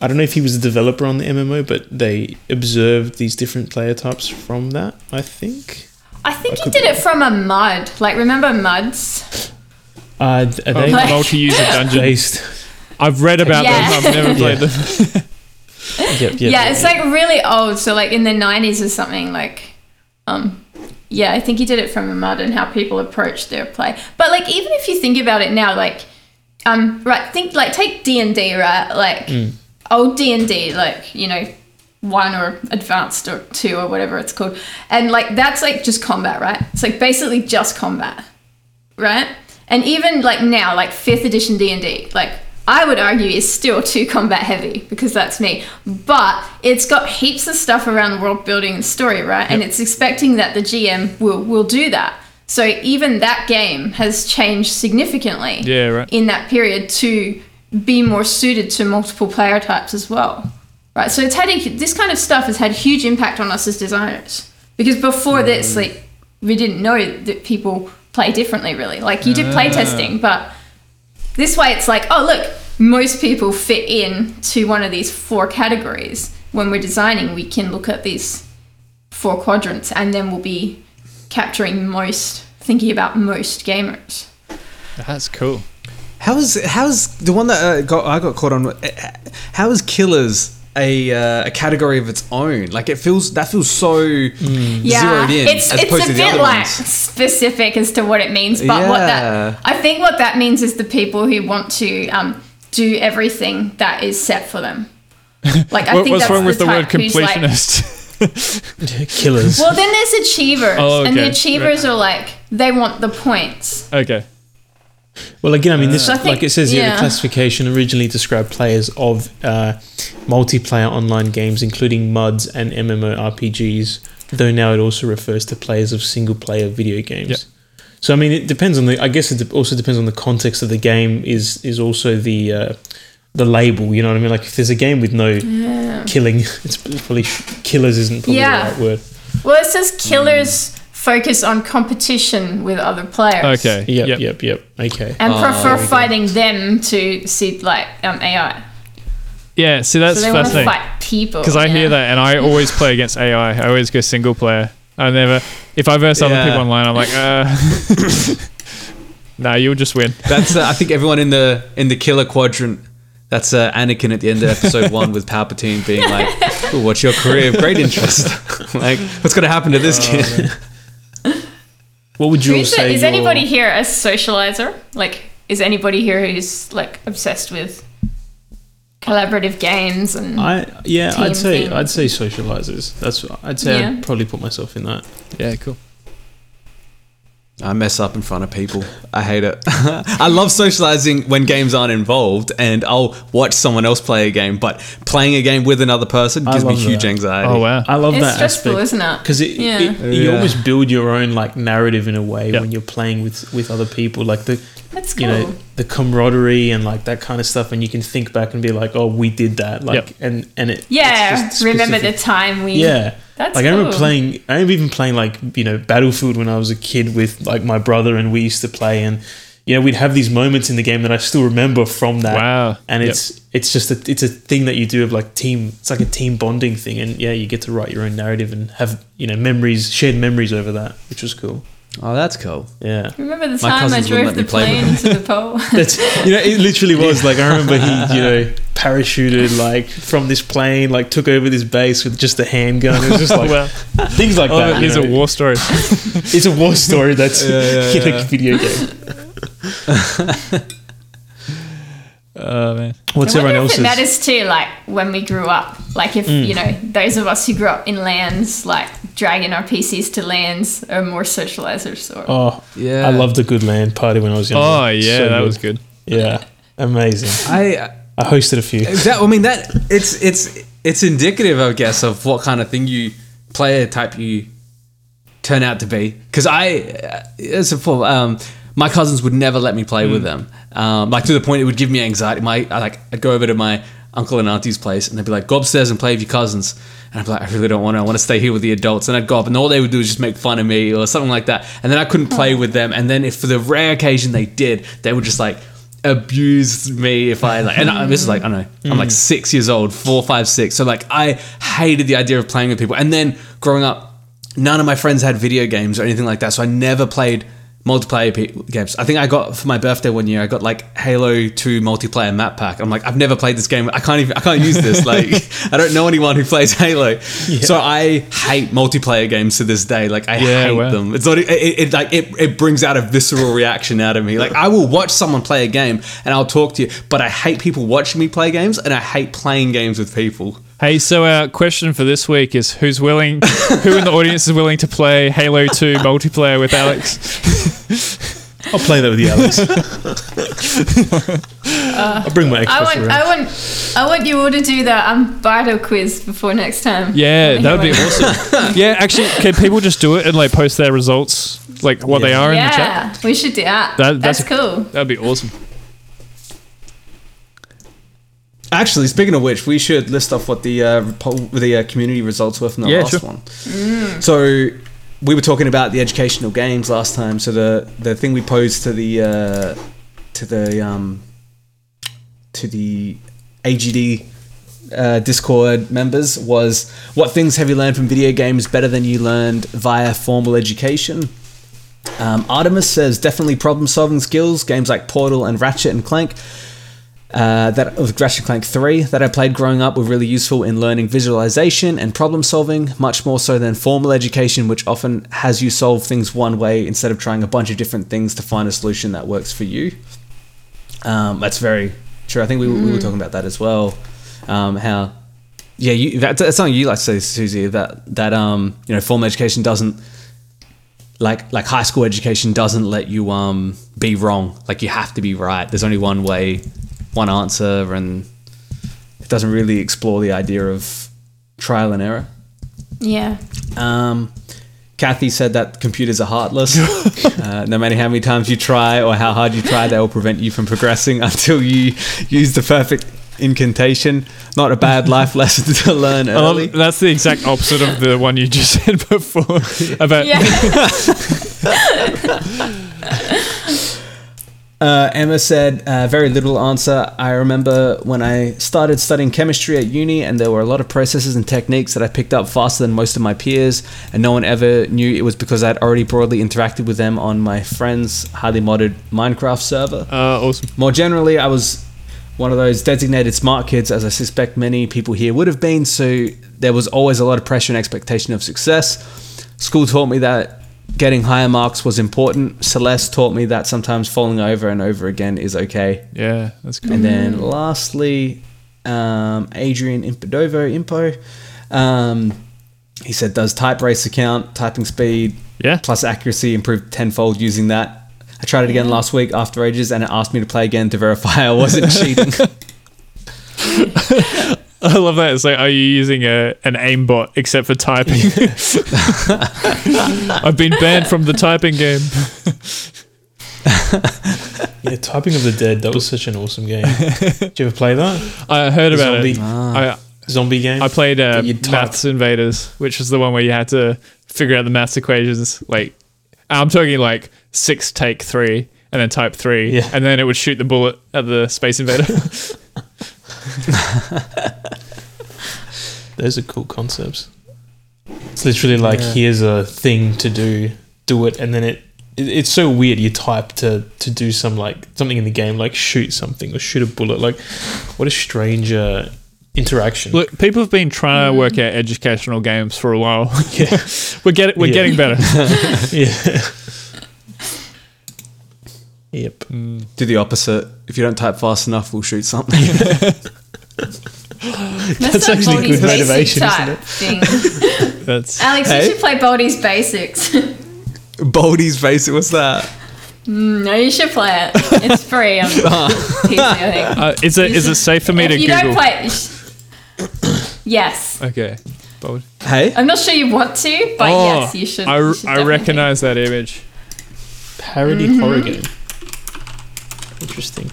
I don't know if he was a developer on the MMO, but they observed these different player types from that. I think. I think he did be- it from a MUD. Like, remember MUDs? Uh, are they Like- multi-user dungeon. based? I've read about Yeah. them. I've never played Yeah. them. Yep, yep, yeah, it's like really old. So like in the nineties or something. Like, um, yeah, I think he did it from a MUD and how people approach their play. But like, even if you think about it now, like, um, right, think like take D and D, right? Like old D and D, like you know, one or advanced or two or whatever it's called, and like that's like just combat, right? It's like basically just combat, right? And even like now, like fifth edition D and D, like I would argue is still too combat heavy because that's me. But it's got heaps of stuff around world building and story, right? And it's expecting that the GM will will do that. So even that game has changed significantly Yeah, right. in that period to be more suited to multiple player types as well. Right? So it's had a, this kind of stuff has had huge impact on us as designers. Because before this, mm. like we didn't know that people play differently. Really, like you did play testing, but this way it's like, oh look, most people fit in to one of these four categories. When we're designing, we can look at these four quadrants, and then we'll be capturing most, thinking about most gamers. That's cool. How is how's the one that uh, got I got caught on? uh, How is Killers a uh, a category of its own? Like it feels that feels so zeroed in It's as it's opposed a to the bit like ones. specific as to what it means, but what that I think what that means is the people who want to um, do everything that is set for them. Like I What, think what's that's wrong with the word type who's like- Killers. well, then there's achievers, Oh, and the okay. achievers are like they want the points. okay. Well, again, I mean, this So I think- like it says here, yeah. the classification originally described players of uh, multiplayer online games, including MUDs and MMORPGs. Though now it also refers to players of single-player video games. Yep. So I mean, it depends on the. I guess it also depends on the context of the game. Is is also the uh, the label? You know what I mean? Like if there's a game with no killing, it's probably killers isn't probably Yeah. the right word. Well, it says killers focus on competition with other players. Okay. Yep, yep, yep. Okay. And Oh, prefer there we go. fighting them to see like um, AI. Yeah. See, that's so they want to fascinating. fight people. Because I you hear that, and I always play against AI. I always go single player. I never. If I verse other Yeah. people online, I'm like, uh, nah, you'll just win. That's uh, I think everyone in the in the killer quadrant. That's uh, Anakin at the end of episode one with Palpatine being like, "What's your career of great interest? like, what's going to happen to this kid?" What would you all Is, say? is anybody here a socializer? Like, is anybody here who's like obsessed with collaborative games and? I yeah, I'd say things. I'd say socializers. That's I'd say Yeah. I'd probably put myself in that. Yeah, cool. I mess up in front of people. I hate it. I love socializing when games aren't involved, and I'll watch someone else play a game. But playing a game with another person gives me huge that. anxiety. Oh wow. I love that. it's that stressful, aspect isn't it? because it, Yeah. it- you Yeah. almost build your own like narrative in a way Yep. when you're playing with with other people, like the That's cool. you know the camaraderie and like that kind of stuff, and you can think back and be like, oh, we did that, like Yep. and and it yeah, it's just remember the time we? yeah. that's like I remember playing. I remember even playing like you know Battlefield when I was a kid with like my brother, and we used to play, and you know we'd have these moments in the game that I still remember from that. Wow. And Yep. it's it's just a it's a thing that you do of like team. It's like a team bonding thing, and yeah, you get to write your own narrative and have you know memories, shared memories over that, which was cool. Oh, that's cool. Yeah, Remember the My time I cousins wouldn't drove the plane with into the pole? that's you know it literally was like I remember he you know parachuted like from this plane, like took over this base with just a handgun. It was just like Well, things like oh, that. you here's know. a war story. It's a war story that's Yeah, yeah, in yeah. a video game. Oh man. What's I wonder everyone if it else's? matters too, like when we grew up. Like if Mm. you know those of us who grew up in LANs, like dragging our PCs to LANs, are more socializers. Or Oh, Yeah, I loved a good LAN party when I was younger. Oh yeah, So that was good. Yeah, amazing. I I hosted a few. that. I mean that it's it's it's indicative, I guess, of what kind of thing you player type you turn out to be. Because I, uh, as a full, um, my cousins would never let me play with mm. them. Um, like to the point it would give me anxiety. My I, like I'd go over to my uncle and auntie's place and they'd be like, "Go upstairs and play with your cousins." And I'd be like, "I really don't want to. I want to stay here with the adults." And I'd go up, and all they would do is just make fun of me or something like that. And then I couldn't hmm. play with them. And then if for the rare occasion they did, they would just like abuse me if I like. And I, this is like I don't know. I'm like hmm. six years old, four, five, six. So like I hated the idea of playing with people. And then growing up, none of my friends had video games or anything like that, so I never played multiplayer pe- games. I think I got for my birthday one year, I got like Halo 2 multiplayer map pack. I'm like, I've never played this game. I can't even, I can't use this. Like, I don't know anyone who plays Halo. So I hate multiplayer games to this day. Like, I Yeah, hate wow. them. It's not, it, it, it like, it, it brings out a visceral reaction out of me. Like, I will watch someone play a game and I'll talk to you, but I hate people watching me play games and I hate playing games with people. Hey, so our question for this week is who's willing, who in the audience is willing to play Halo 2 multiplayer with Alex? I'll play that with you, Alex. I'll bring my I want, around. I want, I want you all to do the um Bido quiz before next time. Yeah, that would be awesome. Yeah, actually, can people just do it and like post their results, like what they Yeah. are in the chat? Yeah, we should do that. That- that's that's, a- cool. That'd be awesome. Actually, speaking of which, we should list off what the uh, poll, the uh, community results were from the Yeah, last sure. one. So, we were talking about the educational games last time. So the the thing we posed to the uh, to the um, to the AGD uh, Discord members was what things have you learned from video games better than you learned via formal education? Um, Artemis says definitely problem solving skills. Games like Portal and Ratchet and Clank. Uh, that with Ratchet and Clank 3 that I played growing up were really useful in learning visualization and problem solving, much more so than formal education, which often has you solve things one way instead of trying a bunch of different things to find a solution that works for you. Um, that's very true. I think we, we were talking about that as well. Um, how, yeah, you, that, that's something you like to say, Susie. That that um, you know, formal education doesn't like like high school education doesn't let you um be wrong. Like you have to be right. There's only one way, one answer, and it doesn't really explore the idea of trial and error. Yeah. Um, Kathy said that computers are heartless. uh, no matter how many times you try or how hard you try, they will prevent you from progressing until you use the perfect incantation. Not a bad life lesson to learn I love- early. that's the exact opposite of the one you just said before about Yeah. Uh, Emma said, uh, very little answer. I remember when I started studying chemistry at uni, and there were a lot of processes and techniques that I picked up faster than most of my peers, and no one ever knew it was because I'd already broadly interacted with them on my friend's highly modded Minecraft server. uh, awesome. More generally, I was one of those designated smart kids, as I suspect many people here would have been, so there was always a lot of pressure and expectation of success. School taught me that getting higher marks was important. Celeste taught me that sometimes falling over and over again is okay. Yeah, that's cool. And then lastly, um, Adrian Impodovo, Impo, um, he said, does TypeRacer count, typing speed, Yeah. plus accuracy improved tenfold using that. I tried it again last week after ages and it asked me to play again to verify I wasn't cheating. I love that. It's like, are you using a an aimbot except for typing? I've been banned from the typing game. Yeah, Typing of the Dead. That was such an awesome game. Did you ever play that? I heard about Zombie. it. I Zombie game. I played uh, That you'd type. Maths Invaders, which is the one where you had to figure out the maths equations. Like, I'm talking like six take three, and then type three, Yeah. and then it would shoot the bullet at the Space Invader. Those are cool concepts. It's literally like Yeah. here's a thing to do, do it, and then it, it. It's so weird. You type to to do some like something in the game, like shoot something or shoot a bullet. Like, what a strange uh, interaction. Look, people have been trying to work out educational games for a while. yeah, we're getting we're Yeah. getting better. yeah. Yep. Do the opposite. If you don't type fast enough, we'll shoot something. That's, actually Baldi's good motivation, isn't it? thing. That's Alex, Hey? you should play Baldi's Basics. Baldi's Basics, What's that? no, you should play it. It's free on PC, I think. uh, is it is it safe for me to If you Google? don't play, sh- yes. okay. Bold. Hey, I'm not sure you want to, but Oh, yes, you should. I, you should I recognize that image. Parody Mm-hmm. horror game. Interesting.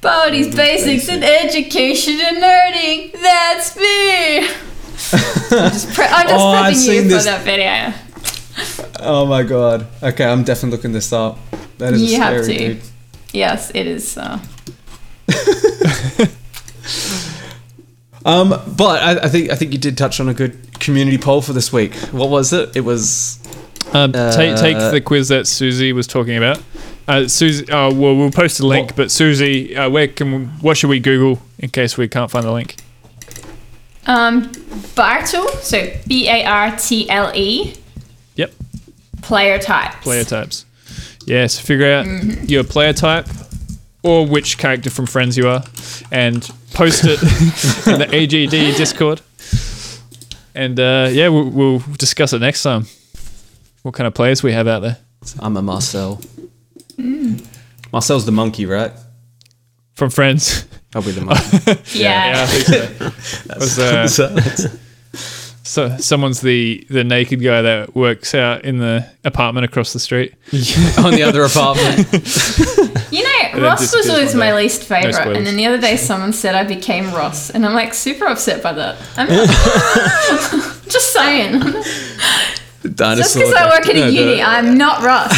Baldi's Basics in Education and Learning. That's me. I'm just, pre- I'm just Oh, I've prepping seen you for this. that video. oh my god. Okay, I'm definitely looking this up. That is You have to. dude. Yes, it is. Uh, Um, but I, I think I think you did touch on a good community poll for this week. What was it? It was Um, take take Uh, the quiz that Susie was talking about. Uh, Susie, uh, well, we'll post a link. What- But Susie, uh, where can we, what should we Google in case we can't find the link? um, Bartle, so B A R T L E. Yep. Player types. Player types. Yeah, so figure out Mm-hmm. your player type or which character from Friends you are, and post it in the AGD Discord. And uh, yeah, we'll, we'll discuss it next time. What kind of players we have out there I'm a Marcel. Mm. Marcel's the monkey, right? from Friends? I'll be the monkey. Yeah. I think so. Was, uh, So someone's the the naked guy that works out in the apartment across the street. on the other apartment. You know, then Ross was always my day. least favorite, spoilers. and then the other day someone said I became Ross, and I'm like super upset by that. I'm just saying. Just Dinosaur. because I work at a Yeah, uni, the- I'm not Ross.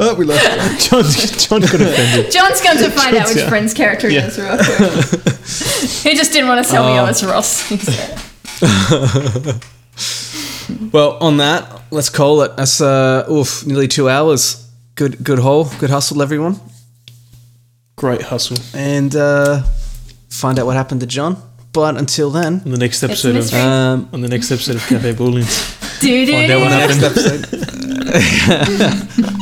Oh, we lost. John, John got offended. John's going to find out which Yeah. friend's character he Yeah. is real quick. he just didn't want to tell me I Uh, was Ross. Well, on that, let's call it. That's uh, oof, nearly two hours. Good, good haul, good hustle, everyone, Great hustle. and uh, find out what happened to John. But until then, On the next episode of mystery. um, on the next episode of Cafe Booleans. Do do Find out what do. happened. next episode.